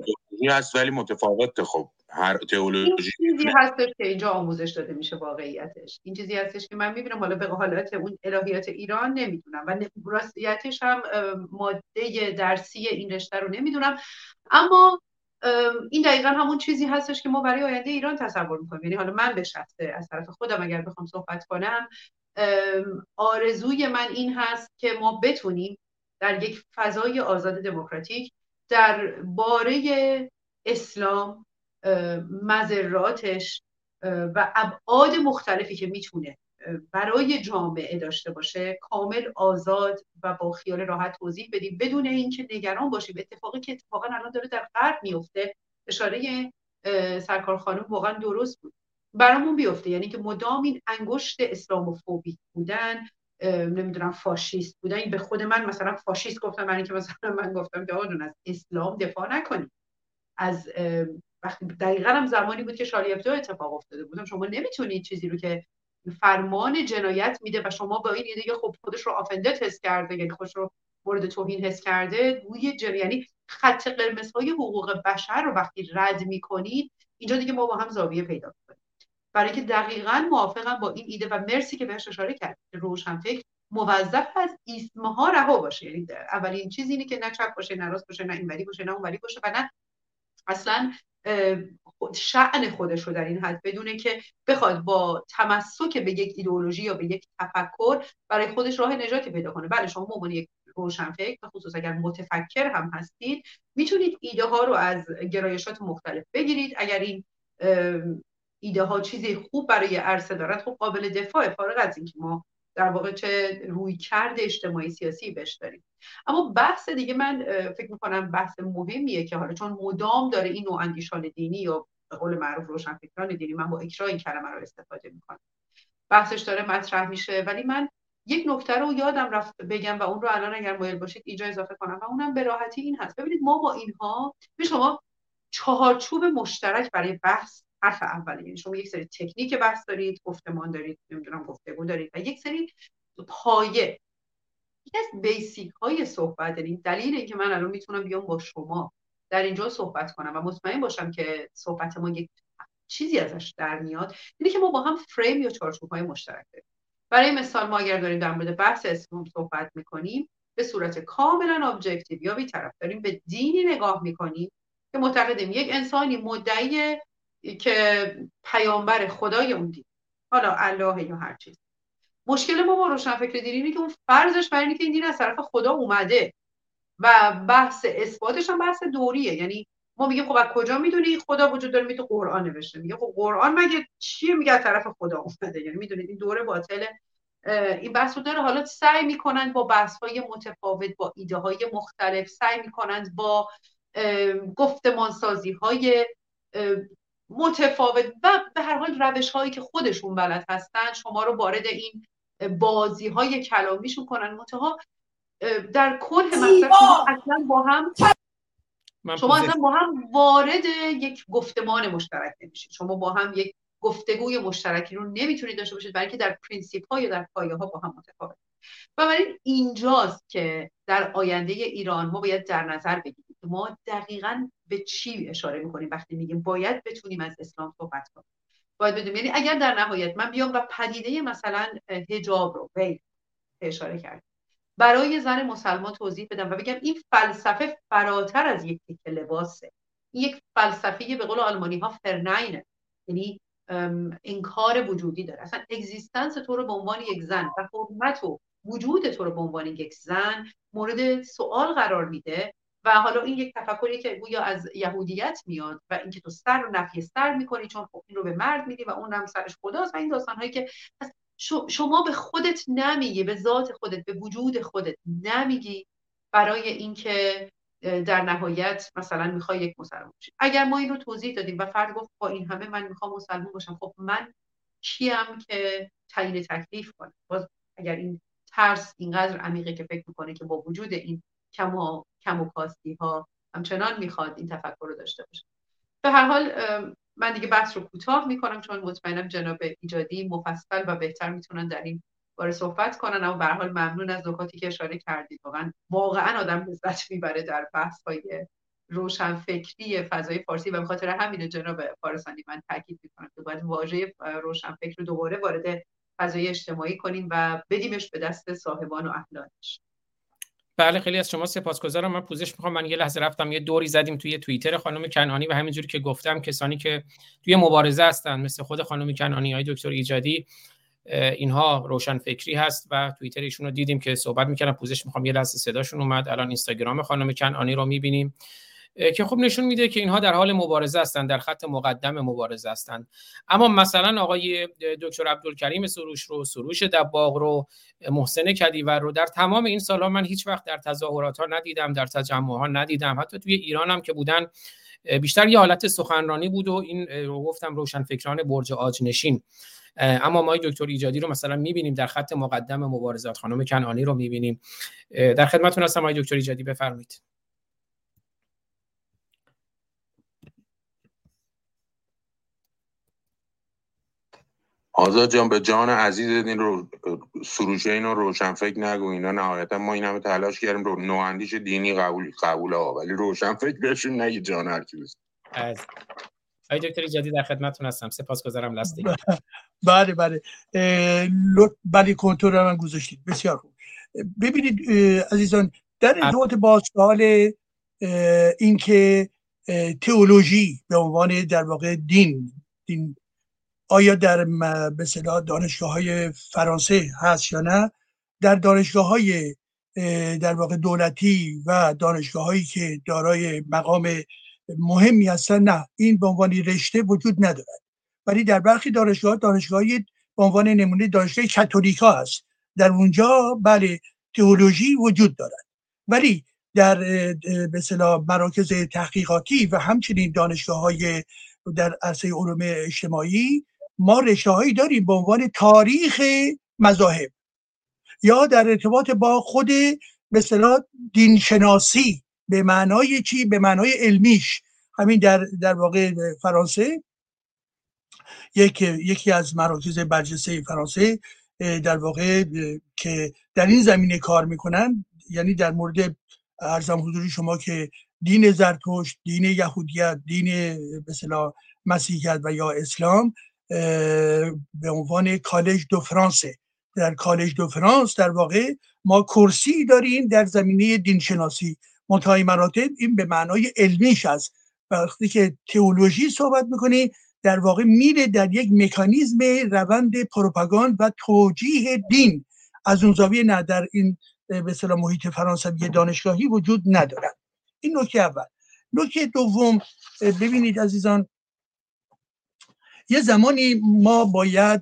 هست ولی متفاوت خب. هر تئولوژی چیزی هستش که اینجا آموزش داده میشه واقعیتش. این چیزی هستش که من می‌بینم حالا به حالت اون الهیات ایران نمی‌دونم و راستیتش هم ماده درسی این رشته رو نمی‌دونم. اما این دقیقا همون چیزی هستش که ما برای آینده ایران تصور می‌کنیم. یعنی حالا من به شخصه از طرف خودم اگر بخوام صحبت کنم آرزوی من این هست که ما بتونیم در یک فضای آزاد دموکراتیک در باره اسلام مذراتش و ابعاد مختلفی که می‌تونه برای جامعه داشته باشه کامل آزاد و با خیال راحت توضیح بدیم. بدون اینکه نگران باشیم. اتفاقی که اتفاقا الان داره در غرب میفته اشاره سرکار خانم واقعا درست بود. برامون بیفته. یعنی که مدام این انگشت اسلاموفوبیک بودن نمی‌دونم فاشیست بودن. به خود من مثلا فاشیست گفتم من که مثلا من گفتم که آقا از اسلام دفاع نکنید. از وقتی دقیقا هم زمانی بود که شارلی ابدو اتفاق افتاده بودم شما نمی‌تونید چیزی رو که فرمان جنایت میده و شما با این دیگه خب خودش رو آفندت حس کرده یعنی خودش رو مورد توهین حس کرده روی جن... یعنی خط قرمز های حقوق بشر رو وقتی رد می‌کنید اینجا دیگه ما با هم زاویه پیدا کنیم برای که دقیقا موافقم با این ایده و مرسی که بهش اشاره کرد روشن فکر موظف از ایسمها رها باشه. یعنی اولین چیز اینه که نه چپ باشه نه راست باشه نه اینوری باشه نه اونوری باشه و نه اصلا شعن خودش رو در این حد بدونه که بخواد با تمسک به یک ایدئولوژی یا به یک تفکر برای خودش راه نجاتی پیدا کنه. بله شما عنوان یک روشنفکر به خصوص اگر متفکر هم هستید می‌تونید ایده ها رو از گرایشات مختلف بگیرید. اگر این ایده ها چیزی خوب برای عرصه دارد خب قابل دفاع فارغ از اینکه ما در واقع چه روی کرد اجتماعی سیاسی بهش داریم. اما بحث دیگه من فکر می‌کنم بحث مهمیه که حالا چون مدام داره این نوع اندیشان دینی یا به قول معروف روشنفکران دینی من با اکرا این کلمه رو استفاده می‌کنم. بحثش داره مطرح میشه. ولی من یک نکته رو یادم رفت بگم و اون رو الان اگر مایل باشید اینجا اضافه کنم و اونم به راحتی این هست. ببینید ما با اینها به شما چهارچوب مشترک برای بحث حرف اولی. یعنی شما یک سری تکنیک بحث دارید گفتمان دارید نمی‌دونم گفتگو دارید و یک سری پایه یکی از بیسیک های صحبت دارید دلیل اینکه من الان می‌تونم بیام با شما در اینجا صحبت کنم و مطمئن باشم که صحبت ما یک چیزی ازش در میاد اینه که ما با هم فریم یا چارچوب های مشترک داریم. برای مثال ما اگر داریم در مورد بحث اسلام صحبت می‌کنیم به صورت کاملا ابجکتیو یا بیطرف داریم به دینی نگاه می‌کنیم که معتقدیم یک انسانی مدعی که پیامبر خدای اون دین حالا الله یا هر چیز. مشکل ما با روشنفکر دینی اینه که اون فرضش بر اینه این دین از طرف خدا اومده و بحث اثباتش هم بحث دوریه. یعنی ما میگیم خب از کجا می‌دونی خدا وجود داره می‌تونه قرآن نوشته؟ میگه خب قرآن مگه چیه میگه طرف خدا اومده؟ یعنی می‌دونید این دوره باطله این بحث رو داره. حالا سعی می‌کنند با بحث های متفاوت با ایده های مختلف سعی می‌کنند با گفتمان سازی های متفاوت و به هر حال روش هایی که خودشون بلد هستن شما رو وارد این بازی های کلامیشون کنن. منتها در کل مطلب شما اصلا با هم شما اصلا با هم وارد یک گفتمان مشترک نمیشید. شما با هم یک گفتگوی مشترکی رو نمی‌تونید داشته باشید برای که در پرینسیپ ها یا در پایه ها با هم متفاوت. بنابراین اینجاست که در آینده ایران ما باید در نظر بگیریم ما دقیقا به چی اشاره می‌کنیم وقتی میگیم باید بتونیم از اسلام صحبت کنیم؟ باید بدونیم. یعنی اگر در نهایت من بیام و پدیده مثلا حجاب رو veil اشاره کردم برای زن مسلمان توضیح بدم و بگم این فلسفه فراتر از یک تیکه لباسه. این یک فلسفه به قول آلمانی ها فرناینه یعنی انکار وجودی داره. اصلا اگزیستنس تو رو به عنوان یک زن و حرمت و وجود تو رو به عنوان یک زن مورد سوال قرار میده. و حالا این یک تفکری که گویا از یهودیت میاد و اینکه تو سر رو نفی سر می‌کنی چون خب این رو به مرد میدی و اون هم سرش خداست و این داستان هایی که شما به خودت نمیگی به ذات خودت به وجود خودت نمیگی برای اینکه در نهایت مثلا می‌خوای یک مسلمان باشی اگر ما این رو توضیح دادیم و فرد گفت با این همه من می‌خوام مسلمان باشم خب من کیم که تعیین تکلیف کنم؟ باز اگر این ترس اینقدر عمیقه که فکر می‌کنه که با وجود این کم و, کم و کاستی ها. همچنان می‌خواد این تفکر رو داشته باشه. به هر حال من دیگه بحث رو کوتاه می‌کنم چون مطمئنم جناب ایجادی مفصل و بهتر می‌تونن در این باره صحبت کنن. اما به حال ممنون از نکاتی که اشاره کردید. واقعا واقعا آدم لذت می‌بره در بحث های روشن فکری فضای فارسی و به خاطر همین جناب فارسانی من تاکید می‌کنم که باید واژه روشن فکر رو دوباره وارد فضای اجتماعی کنیم و بدیمش به دست صاحبان و اهلانش بله خیلی از شما سپاسگزارم. من پوزش می‌خوام. من یه لحظه رفتم یه دوری زدیم توی توییتر خانم کنانی و همینجوری که گفتم کسانی که توی مبارزه هستن مثل خود خانم کنانی های دکتر ایجادی اینها روشن فکری هست و توییتر ایشون دیدیم که صحبت می‌کردن. پوزش می‌خوام. یه لحظه صداشون اومد. الان اینستاگرام خانم کنانی رو می‌بینیم. که خب نشون میده که اینها در حال مبارزه هستند در خط مقدم مبارزه هستند اما مثلا آقای دکتر عبدالکریم سروش رو سروش دباغ رو محسن کدیور رو در تمام این سالها من هیچ وقت در تظاهرات ها ندیدم در تجمع ها ندیدم. حتی توی ایران هم که بودن بیشتر یه حالت سخنرانی بود و این رو گفتم روشن فکران برج آج نشین اما ما دکتر ایجادی رو مثلا می‌بینیم در خط مقدم مبارزات خانم کنانی رو می‌بینیم. در خدمتتون هستم آقای دکتر ایجادی بفرمایید. آزاد جان به جان عزیز این رو سروشه اینو روشن فکر نگو. اینا نهایتا ما این همه تلاش کردیم رو نواندیش دینی قبول قبول ها ولی روشن فکر بهشون نگی جان هر کی از. آقای دکتر جدید در خدمتتون هستم. سپاسگزارم لاستیک بله بله بله. کنترل من گذاشتید. بسیار خوب. ببینید عزیزان در ارتباط با سوال اینکه تئولوژی به عنوان در واقع دین دین آیا در به دانشگاه های فرانسه هست یا نه؟ در دانشگاه های در واقع دولتی و دانشگاه هایی که دارای مقام مهمی هستن نه این به عنوان رشته وجود ندارد. ولی در برخی دانشگاه دانشگاهی به عنوان نمونه دانشگاه کاتولیکا هست. در اونجا بله تئولوژی وجود دارد. ولی در به مراکز تحقیقاتی و همچنین دانشگاه های در عرصه علوم اجتماعی ما رشته هایی داریم به عنوان تاریخ مذاهب یا در ارتباط با خود به اصطلاح دین شناسی به معنای چی؟ به معنای علمیش. همین در در واقع فرانسه. یک یکی از مراکز برجسته فرانسه در واقع که در این زمینه کار می‌کنن. یعنی در مورد ارزم حضور شما که دین زرتشت دین یهودیت دین مثلا مسیحیت و یا اسلام به عنوان کالج دو فرانسه. در کالج دو فرانس در واقع ما کرسی داریم در زمینه دینشناسی. منتهای مراتب این به معنای علمیش است وقتی که تئولوژی صحبت می‌کنی در واقع میره در یک مکانیزم روند پروپاگاند و توجیه دین. از اون زاویه نه در این به اصطلاح محیط فرانسوی دانشگاهی وجود ندارد. این نکته اول. نکته دوم ببینید عزیزان یه زمانی ما باید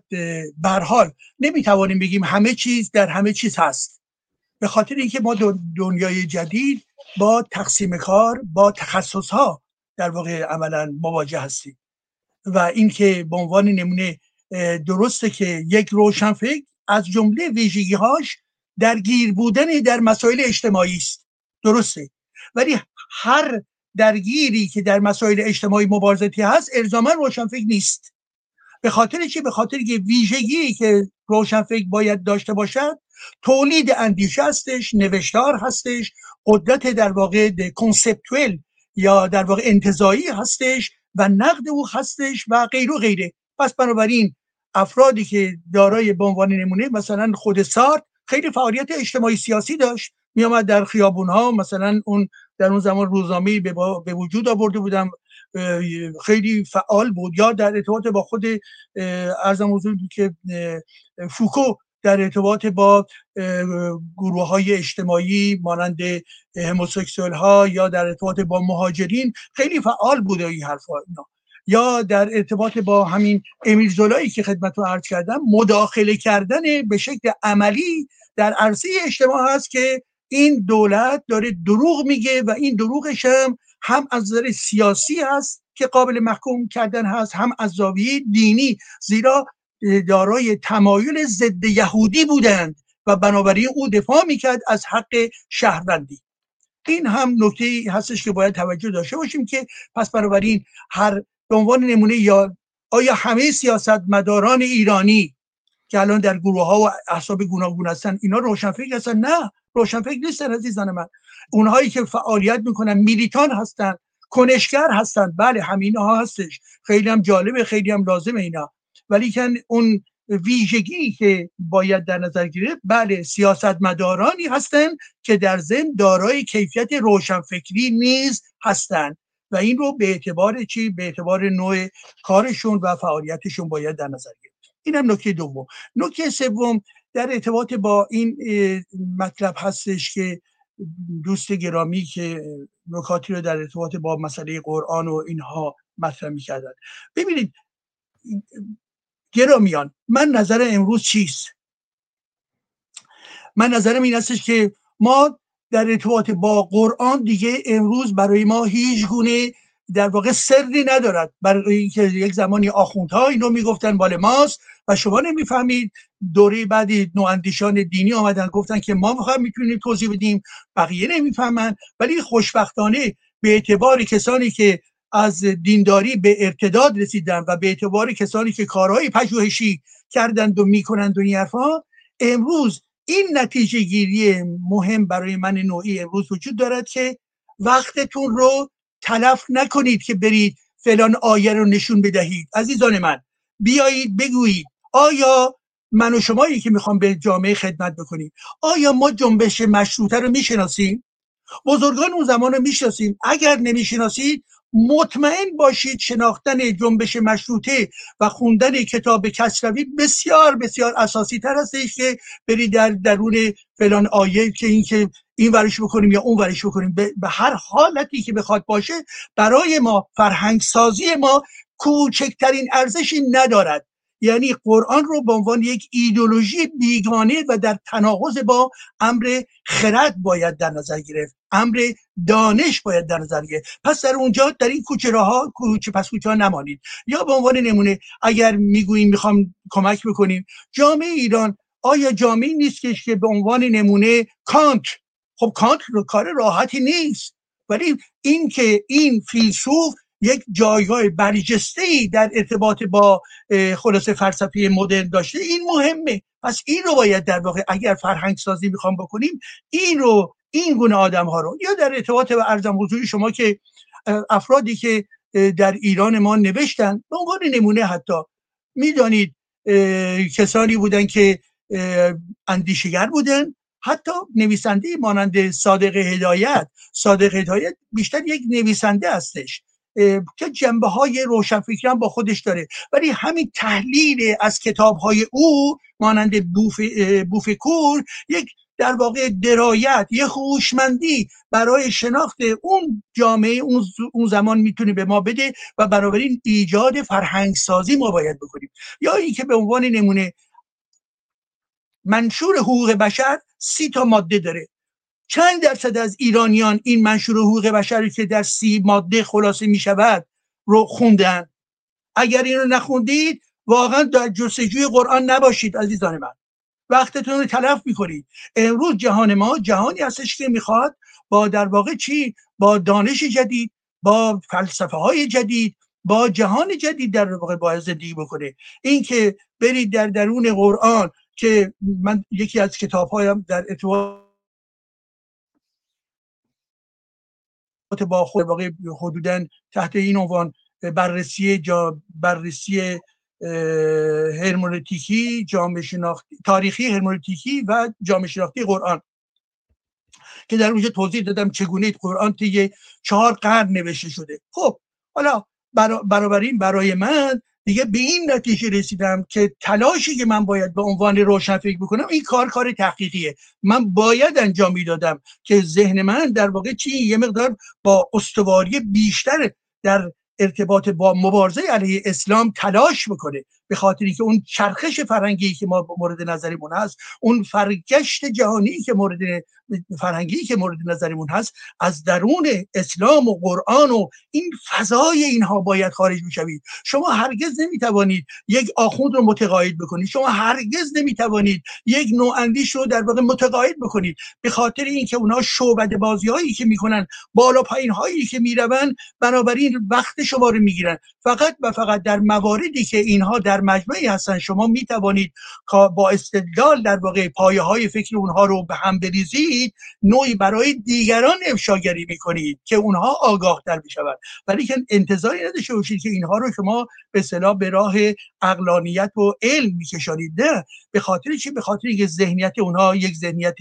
برحال نمی‌توانیم بگیم همه چیز در همه چیز هست. به خاطر اینکه ما دنیای جدید با تقسیم کار با تخصص ها در واقع عملا مواجه هستیم. و اینکه به عنوان نمونه درسته که یک روشنفکر از جمله ویژگی هاش درگیر بودن در مسائل اجتماعی است. درسته. ولی هر درگیری که در مسائل اجتماعی مبارزتی هست الزاما روشنفکر نیست. به خاطر چی؟ به خاطر که ویژگی که روشنفکر باید داشته باشد تولید اندیشه هستش نوشتار هستش قدرت در واقع کنسپتوال یا در واقع انتظایی هستش و نقد او هستش و غیر و غیره. پس بنابراین افرادی که دارای به عنوان نمونه مثلا خود سارت خیلی فعالیت اجتماعی سیاسی داشت. میامد در خیابون ها مثلا اون در اون زمان روزنامه به, به وجود آورده بودم. خیلی فعال بود. یا در ارتباط با خود ارزم حضور که فوکو در ارتباط با گروه های اجتماعی مانند هموسکسوال ها یا در ارتباط با مهاجرین خیلی فعال بوده این حرف اینا. یا در ارتباط با همین امیل زولایی که خدمت رو عرض کردم مداخله کردن به شکل عملی در عرصه اجتماع هست که این دولت داره دروغ میگه و این دروغش هم هم از نظر سیاسی هست که قابل محکوم کردن هست هم از زاویه دینی زیرا دارای تمایل ضد یهودی بودند و بنابراین او دفاع می‌کرد از حق شهروندی. این هم نکته هستش که باید توجه داشته باشیم که پس بنابراین هر به عنوان نمونه یا آیا همه سیاستمداران ایرانی که الان در گروه ها و احساب گوناگون هستن اینا روشنفکر هستن؟ نه. روشنفکر نیستن عزیزان من. اونهایی که فعالیت می‌کنن میلیتان هستن کنشگر هستن. بله همین ها هستش. خیلی هم جالبه خیلی هم لازمه اینا. ولی کن اون ویژگی که باید در نظر گرفت بله سیاستمدارانی هستند که در ضمن دارای کیفیت روشنفکری نیز هستند و این رو به اعتبار چی؟ به اعتبار نوع کارشون و فعالیتشون باید در نظر گرفت. این هم نکته دوم. نکته سوم در ارتباط با این مطلب هستش که دوست گرامی که نکاتی رو در ارتباط با مسئله قرآن و اینها مطرح می‌کردن. ببینید گرامیان من نظر امروز چیست؟ من نظرم این هستش که ما در ارتباط با قرآن دیگه امروز برای ما هیچ گونه در واقع سری ندارد. برای اینکه یک زمانی آخوندها اینو می‌گفتن مال ماست. و شما نمی‌فهمید. دوره بعدی نواندیشان دینی آمدن گفتن که ما می‌خوایم می‌تونیم توضیح بدیم. بقیه نمی‌فهمن. ولی خوشبختانه به اعتبار کسانی که از دینداری به ارتداد رسیدن و به اعتبار کسانی که کارهای پژوهشی کردند و می‌کنند و این امروز این نتیجه گیری مهم برای من نوعی امروز وجود دارد که وقتتون رو تلف نکنید که برید فلان آیه رو نشون بدهید. عزیزان من بیایید بگویید آیا من و شمایی که می‌خوام به جامعه خدمت بکنیم؟ آیا ما جنبش مشروطه رو می‌شناسیم؟ بزرگان اون زمان رو می‌شناسیم. اگر نمی‌شناسید مطمئن باشید شناختن جنبش مشروطه و خوندن کتاب کسروی بسیار بسیار اساسی تر هستش که برید در درون فلان آیه که این که این ورش بکنیم یا اون ورش بکنیم. به هر حالتی که بخواد باشه برای ما فرهنگ سازی ما کوچکترین ارزشی ندارد. یعنی قرآن رو به عنوان یک ایدولوژی بیگانه و در تناقض با امر خرد باید در نظر گرفت. امر دانش باید در نظر گرفت. پس در اونجا در این کوچه ها کوچه پس کوچه ها نمانید. یا به عنوان نمونه اگر می‌گوییم می‌خوام کمک بکنیم جامعه ایران آیا جامعه نیست که به عنوان نمونه کانت؟ خب کانت رو کار راحتی نیست. ولی این که این فیلسوف یک جایگاه برجسته ای در ارتباط با خلاصه فلسفه مدرن داشته این مهمه. پس این رو باید در واقع اگر فرهنگ سازی می‌خوام بکنیم این رو این گونه آدم ها رو یا در ارتباط با ارزم حضوری شما که افرادی که در ایران ما نوشتن به عنوان نمونه حتی می‌دانید کسانی بودن که اندیشگر بودن حتی نویسنده مانند صادق هدایت. صادق هدایت بیشتر یک نویسنده هستش. که جنبه های روشنفکران با خودش داره. ولی همین تحلیل از کتاب های او مانند بوف, بوفکور یک در واقع درایت یه هوشمندی برای شناخت اون جامعه اون زمان می‌تونه به ما بده و بنابراین ایجاد فرهنگ سازی ما باید بکنیم. یا اینکه به عنوان نمونه منشور حقوق بشر سی تا ماده داره. چند درصد از ایرانیان این منشور حقوق بشری که در سی ماده خلاصه می شود رو خوندن؟ اگر این رو نخوندید واقعا در جستجوی قرآن نباشید عزیزان من. وقتتون رو تلف می‌کنید. امروز جهان ما جهانی هستش که می‌خواد با در واقع چی؟ با دانش جدید با فلسفه های جدید با جهان جدید در واقع باید زندگی بکنه. این که برید در درون قرآن که من یکی از کتاب هایم در ارتباط با خود واقع حدودا تحت این عنوان بررسی جا بررسی هرمونتیکی جامعه شناختی تاریخی هرمونتیکی و جامعه شناختی قرآن. که در اونجا توضیح دادم چگونه قرآن طی چهار قرن نوشته شده. خب حالا برا این برای من دیگه به این نتیجه رسیدم که تلاشی که من باید به عنوان روشن فکر بکنم این کار کار تحقیقیه. من باید انجام می‌دادم که ذهن من در واقع چی؟ یه مقدار با استواری بیشتر در ارتباط با مبارزه علیه اسلام تلاش بکنه. به خاطری که اون چرخش فرنگی که ما مورد نظرمون هست اون فرگشت جهانی که مورد فرهنگی که مورد نظرمون هست از درون اسلام و قرآن و این فضای اینها باید خارج می‌شوید. شما هرگز نمی‌توانید یک آخوند رو متقاعد بکنید. شما هرگز نمی‌توانید یک نوع اندیش رو در واقع متقاعد بکنید. به خاطر اینکه اونها شعبده بازی هایی که می‌کنن بالا پایین هایی که می‌روند بنابراین وقت شما رو می‌گیرن. فقط و فقط در مواردی که اینها در مجمعی هستن. شما می‌توانید با استدلال در واقع پایه های فکر اونها رو به هم بریزید نوعی برای دیگران افشاگری می‌کنید که اونها آگاه تر بشوند ولی که انتظاری نداشته باشید که اینها رو شما به صلاح به راه اقلانیت و علم میکشانید. نه به خاطر چی؟ به خاطر اینکه ذهنیت اونها یک ذهنیت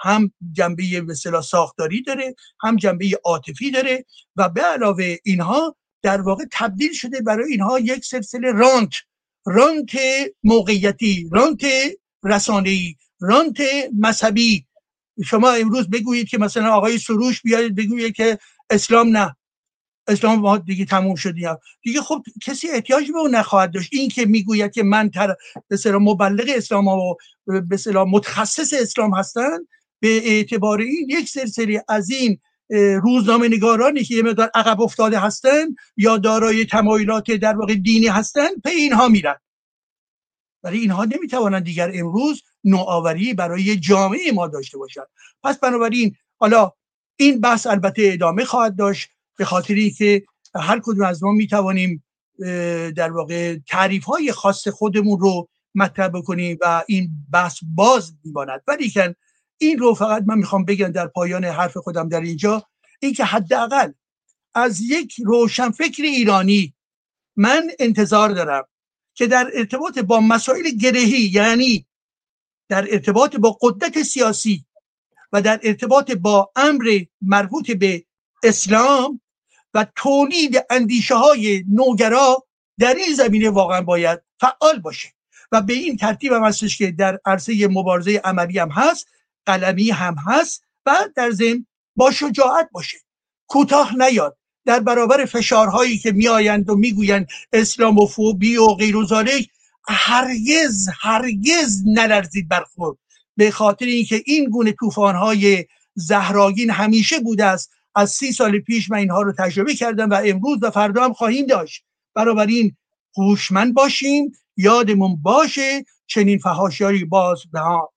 هم جنبه به ساختاری داره هم جنبه عاطفی داره و به علاوه اینها در واقع تبدیل شده برای اینها یک سلسله رانت رانت موقعیتی رانت رسانه‌ای رانت مذهبی. شما امروز بگویید که مثلا آقای سروش بیاید بگویید که اسلام نه. اسلام ما دیگه تموم شدی دیگه خب کسی احتیاج به اون نخواهد داشت. این که می‌گوید که من تر به مبلغ اسلام و به متخصص اسلام هستن به اعتبار این یک سلسله از این روزنامه نگارانی که یه مقدار عقب افتاده هستن یا دارای تمایلات در واقع دینی هستن به اینها میرن. ولی اینها نمی‌توانند دیگر امروز نوآوری برای جامعه ما داشته باشد پس بنابراین حالا این بحث البته ادامه خواهد داشت به خاطری که هر کدوم از ما می‌توانیم در واقع تعریف های خاص خودمون رو مطرح بکنیم و این بحث باز میماند. ولی که این رو فقط من می‌خوام بگم در پایان حرف خودم در اینجا اینکه حداقل از یک روشنفکر ایرانی من انتظار دارم که در ارتباط با مسائل گرهی یعنی در ارتباط با قدرت سیاسی و در ارتباط با امر مربوط به اسلام و تولید اندیشه های نوگرا در این زمینه واقعا باید فعال باشه. و به این ترتیب هم هستش که در عرصه مبارزه عملی هم هست. قلمی هم هست و در ضمن با شجاعت باشه. کوتاه نیاد. در برابر فشارهایی که میآیند و می‌گویند اسلاموفوبی و غیر هرگز هرگز نلرزید برخورد. به خاطر اینکه این گونه طوفان‌های زهراگین همیشه بوده است. از سی سال پیش من اینها رو تجربه کردم و امروز و فردا هم خواهیم داشت. این هوشمند باشیم یادمون باشه چنین فهاشیاری باز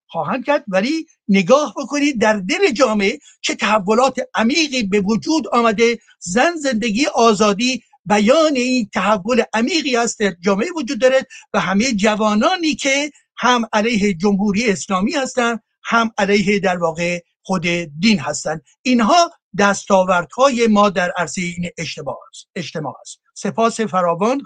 خواهند کرد. ولی نگاه بکنید در دل جامعه چه تحولات عمیقی به وجود آمده. زن زندگی آزادی بیان این تحول عمیقی است در جامعه وجود دارد و همه جوانانی که هم علیه جمهوری اسلامی هستند هم علیه در واقع خود دین هستند. اینها دستاوردهای ما در عرصه این اجتماع است اجتماع است. سپاس فراوان.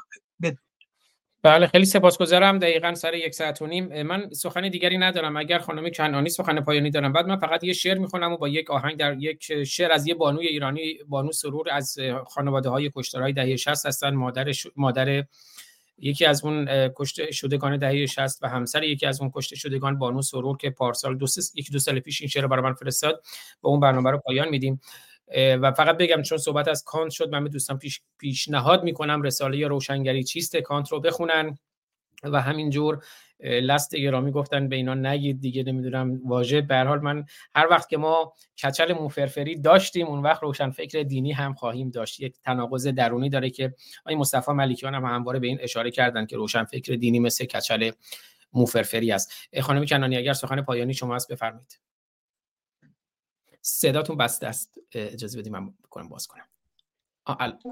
بله خیلی سپاسگزارم. دقیقا سر یک ساعت و نیم. من سخن دیگری ندارم. اگر خانم کنانی سخن پایانی دارم. بعد من فقط یه شعر می‌خونم و با یک آهنگ در یک شعر از یه بانوی ایرانی بانو سرور از خانواده های کشتارهای دهه 60 هستن. مادر مادر یکی از اون کشته شدگان دهه 60 و همسر یکی از اون کشته شدگان بانو سرور که پارسال دو یک دو سال پیش این شعر برای من فرستاد. با اون برنامه رو پایان میدیم. و فقط بگم چون صحبت از کانت شد من به دوستان پیش پیشنهاد می‌کنم رساله روشنگری چیست کانت رو بخونن و همینجور لست گرامی گفتن به اینا نگید دیگه نمی‌دونم واژه. به حال من هر وقت که ما کچل موفرفری داشتیم اون وقت روشن فکر دینی هم خواهیم داشت. یک تناقض درونی داره که آقای مصطفی ملکیان هم همواره به این اشاره کردن که روشن فکر دینی مثل کچل موفرفری است. خانم کنانی اگر سخن پایانی شما هست بفرمایید. صداتون بسته است. اجازه بدید من بکنم باز کنم.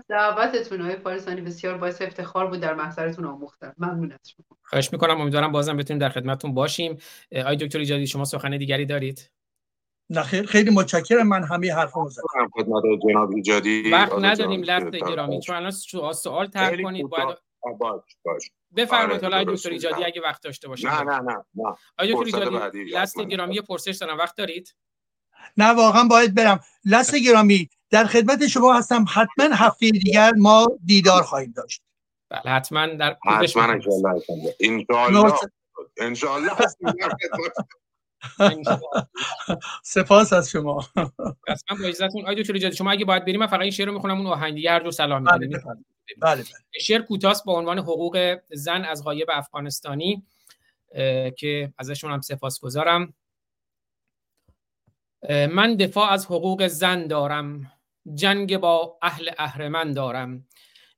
دعوتتون های فارسانی بسیار باعث افتخار بود در محضرتون آموختم. ممنون از شما خواهش می‌کنم. امیدوارم بازم بتونیم در خدمتتون باشیم. آی دکتر ایجادی شما سخن دیگری دارید؟ نه خیلی متشکرم. من همه حرفا زدم. خدمت جناب ایجادی. وقت نداریم لفظ گرامی. چون الان سوال طرح کنید باید باش باش. بفرمایید. حالا دکتر ایجادی اگه وقت داشته باشید. نه نه نه نه. آی دکتر ایجادی لست گرامی پرسش دارم. وقت دارید؟ نه واقعا باید برم. لست گرامی در خدمت شما هستم. حتما هفته دیگر ما دیدار خواهیم داشت. بله حتما در حتما انشالله انشالله [LAUGHS] سپاس از شما. اصلا با اجازهتون آیدو چلو شما اگه باید بریم من فقط این شعر رو می‌خونم اون آهنگ دیگه هر جو سلام بله بله. بله, بله. شعر کوتاست با عنوان حقوق زن از غایب افغانستانی که ازشون هم سپاسگزارم. من دفاع از حقوق زن دارم. جنگ با اهل اهرمن دارم.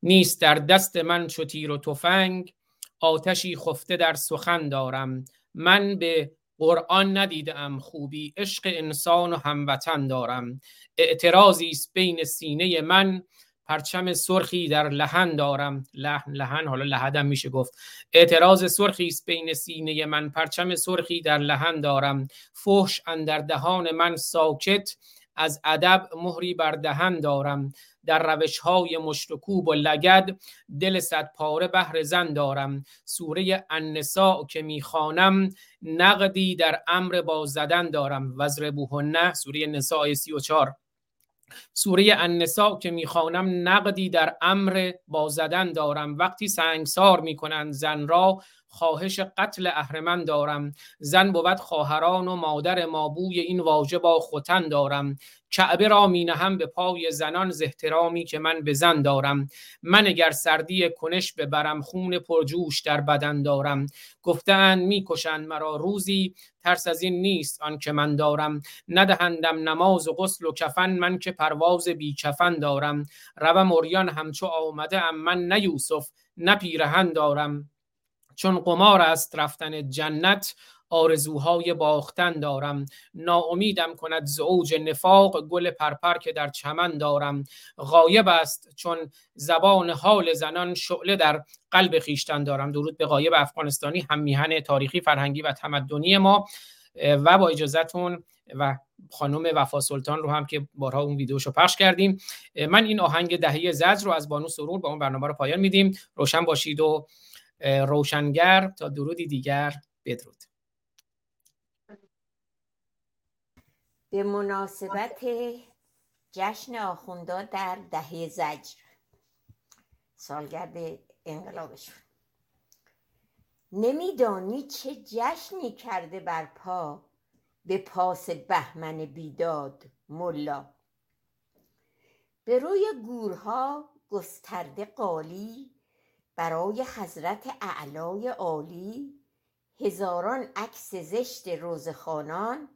نیست در دست من چو تیر و تفنگ. آتشی خفته در سخن دارم. من به قرآن ندیدم خوبی. عشق انسان و هموطن دارم. اعتراضی است بین سینه من. پرچم سرخی در لحن دارم. لحن لحن حالا لحدم میشه گفت. اعتراض سرخی است بین سینه من. پرچم سرخی در لحن دارم. فحش اندر دهان من ساکت. از ادب مهری بر دهن دارم. در روش های مشتکوب و لگد دل صد پاره بهر زن دارم. سوره النساء که می‌خوانم نقدی در امر با زدن دارم. وزربوهنه سوره نساء 34 سوره النساء که می‌خوانم نقدی در امر با زدن دارم. وقتی سنگسار می‌کنند زن را خواهش قتل اهرمن دارم. زن بود خواهران و مادر مابوی این واژه با خوتن دارم. کعبه را می نهم به پای زنان زهترامی که من به زن دارم. من اگر سردی کنش به برم خون پرجوش در بدن دارم. گفتن می‌کشند مرا روزی ترس از این نیست آن که من دارم. ندهندم نماز و غسل و کفن من که پرواز بی کفن دارم. روم اوریان همچو آمده ام من نه یوسف نه پیرهن دارم. چون قمار است رفتن جنت آرزوهای باختن دارم. ناامیدم کند زوج نفاق گل پرپر که در چمن دارم. غایب است چون زبان حال زنان شعله در قلب خیشتن دارم. درود به غایب افغانستانی هم میهن تاریخی فرهنگی و تمدنی ما. و با اجازهتون و خانم وفا سلطان رو هم که بارها اون ویدیوشو پخش کردیم من این آهنگ دهه زجر رو از بانو سرور با اون برنامه رو پایان میدیم. روشن باشید و روشنگر تا درودی دیگر بدرود. به مناسبت جشن آخوندا در دهه زجر. سالگرد انقلابشون نمیدانی چه جشنی کرده بر پا به پاس بهمن بیداد ملا. به روی گورها گسترده قالی برای حضرت اعلای عالی هزاران عکس زشت روزخانان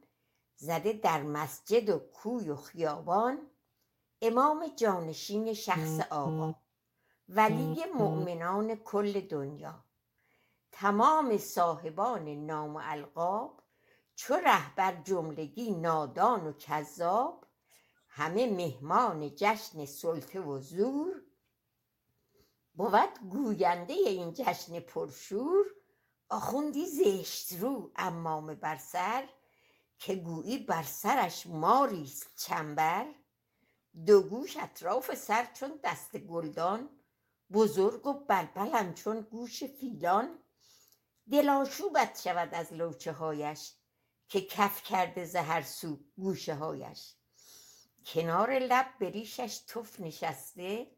زده در مسجد و کوی و خیابان امام جانشین شخص آقا ولی مؤمنان کل دنیا. تمام صاحبان نام و القاب چو رهبر جملگی نادان و کذاب همه مهمان جشن سلطه و زور بود گوینده این جشن پرشور. آخوندی زشت رو امامه بر سر که گویی بر سرش ماریست چنبر. دو گوش اطراف سر چون دست گلدان بزرگ و بلبل همچون گوش فیلان. دل آشوبت شود از لوچه هایش که کف کرده ز هر سو گوشه هایش. کنار لب به ریشش تف نشسته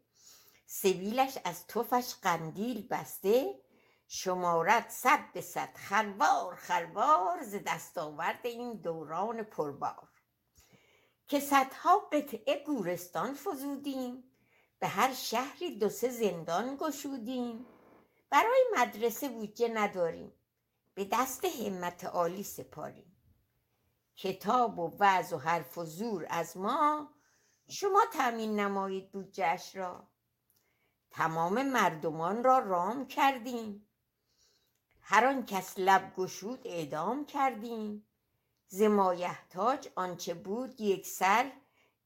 سبیلش از تفش قندیل بسته شمارد صد به صد خروار خروار ز دستاورد این دوران پربار. که صدها قطعه گورستان فزودیم به هر شهری دو سه زندان گشودیم. برای مدرسه بودجه نداریم به دست همت عالی سپاریم. کتاب و وعظ و حرف و زور از ما شما تأمین نمایید بودجهاش را. تمام مردمان را رام کردیم. هر آن کس لب گشود اعدام کردیم. ز مایحتاج آنچه بود یک سر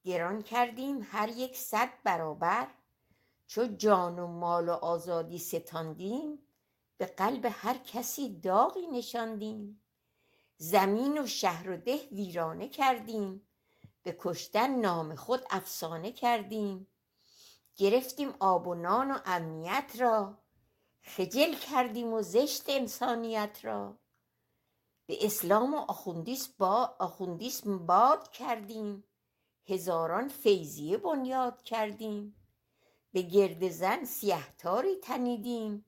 گران کردیم هر یک صد برابر. چو جان و مال و آزادی ستاندیم به قلب هر کسی داغی نشاندیم. زمین و شهر و ده ویرانه کردیم به کشتن نام خود افسانه کردیم. گرفتیم آب و نان و امنیت را. خجل کردیم و زشت انسانیت را. به اسلام و آخوندیسم با آخوندیسم باد کردیم. هزاران فیضیه بنیاد کردیم. به گرد زن سیهتاری تنیدیم.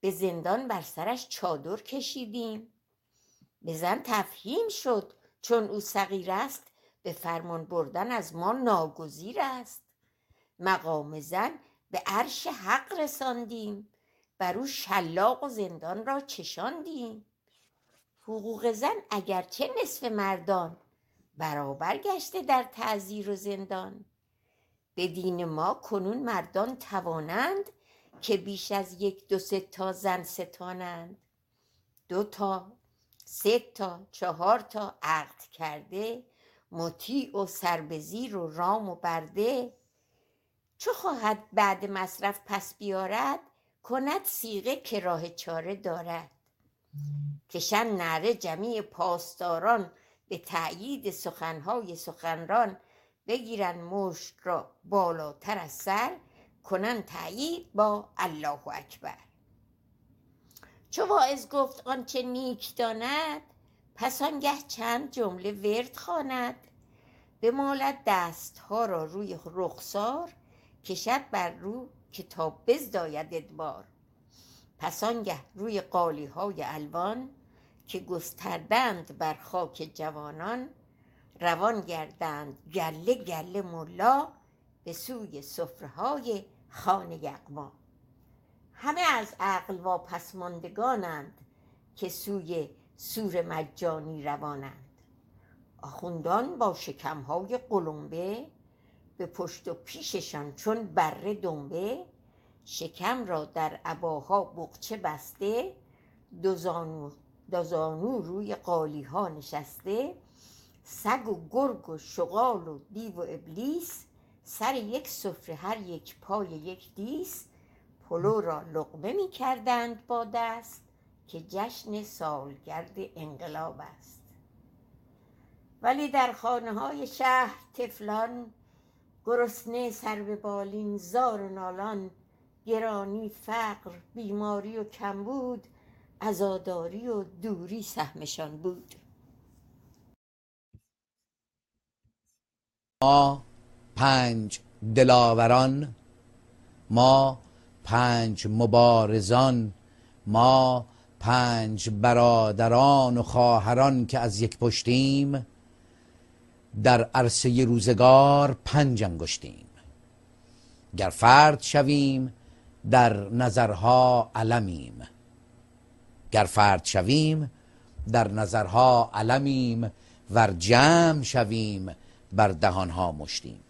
به زندان بر سرش چادر کشیدیم. به زن تفهیم شد چون او صغیر است. به فرمان بردن از ما ناگزیر است. مقام زن به عرش حق رساندیم بر او شلاق و زندان را چشاندیم. حقوق زن اگرچه نصف مردان برابر گشته در تعزیر و زندان. به دین ما کنون مردان توانند که بیش از یک دو سه تا زن ستانند. دو تا سه تا چهار تا عقد کرده مطیع و سربزیر و رام و برده چو خواهد بعد مصرف پس بیارد؟ کند سیغه که راه چاره دارد. کشن نعره جمیع پاسداران به تأیید سخنهای سخنران بگیرن مشت را بالاتر از سر کنن تأیید با الله اکبر. چو واعظ گفت آنچه نیک داند پس آنگه چند جمله ورد خواند. بمالد دستها را روی رخسار کشد بر رو که تا بزداید ادبار. پس آنگه روی قالی های الوان که گستردند بر خاک جوانان روان گردند گله گله ملا به سوی سفره های خانه یغما همه از عقل واپس ماندگانند که سوی سور مجانی روانند. آخوندان با شکمهای قلمبه به پشت و پیششان چون بره دنبه شکم را در عباها بقچه بسته دو زانو, دو زانو روی قالی ها نشسته سگ و گرگ و شغال و دیو و ابلیس سر یک سفره هر یک پای یک دیس پلو را لقمه می کردند با دست که جشن سالگرد انقلاب است. ولی در خانه های شهر تفلان گرسنه سر به بالین زار و نالان. گرانی فقر بیماری و کمبود عزاداری و دوری سهمشان بود. ما پنج دلاوران ما پنج مبارزان ما پنج برادران و خواهران که از یک پشتیم. در عرصه روزگار پنج انگشتیم. گر فرد شویم در نظرها علمیم. گر فرد شویم در نظرها علمیم. ور جمع شویم بر دهانها مشتیم.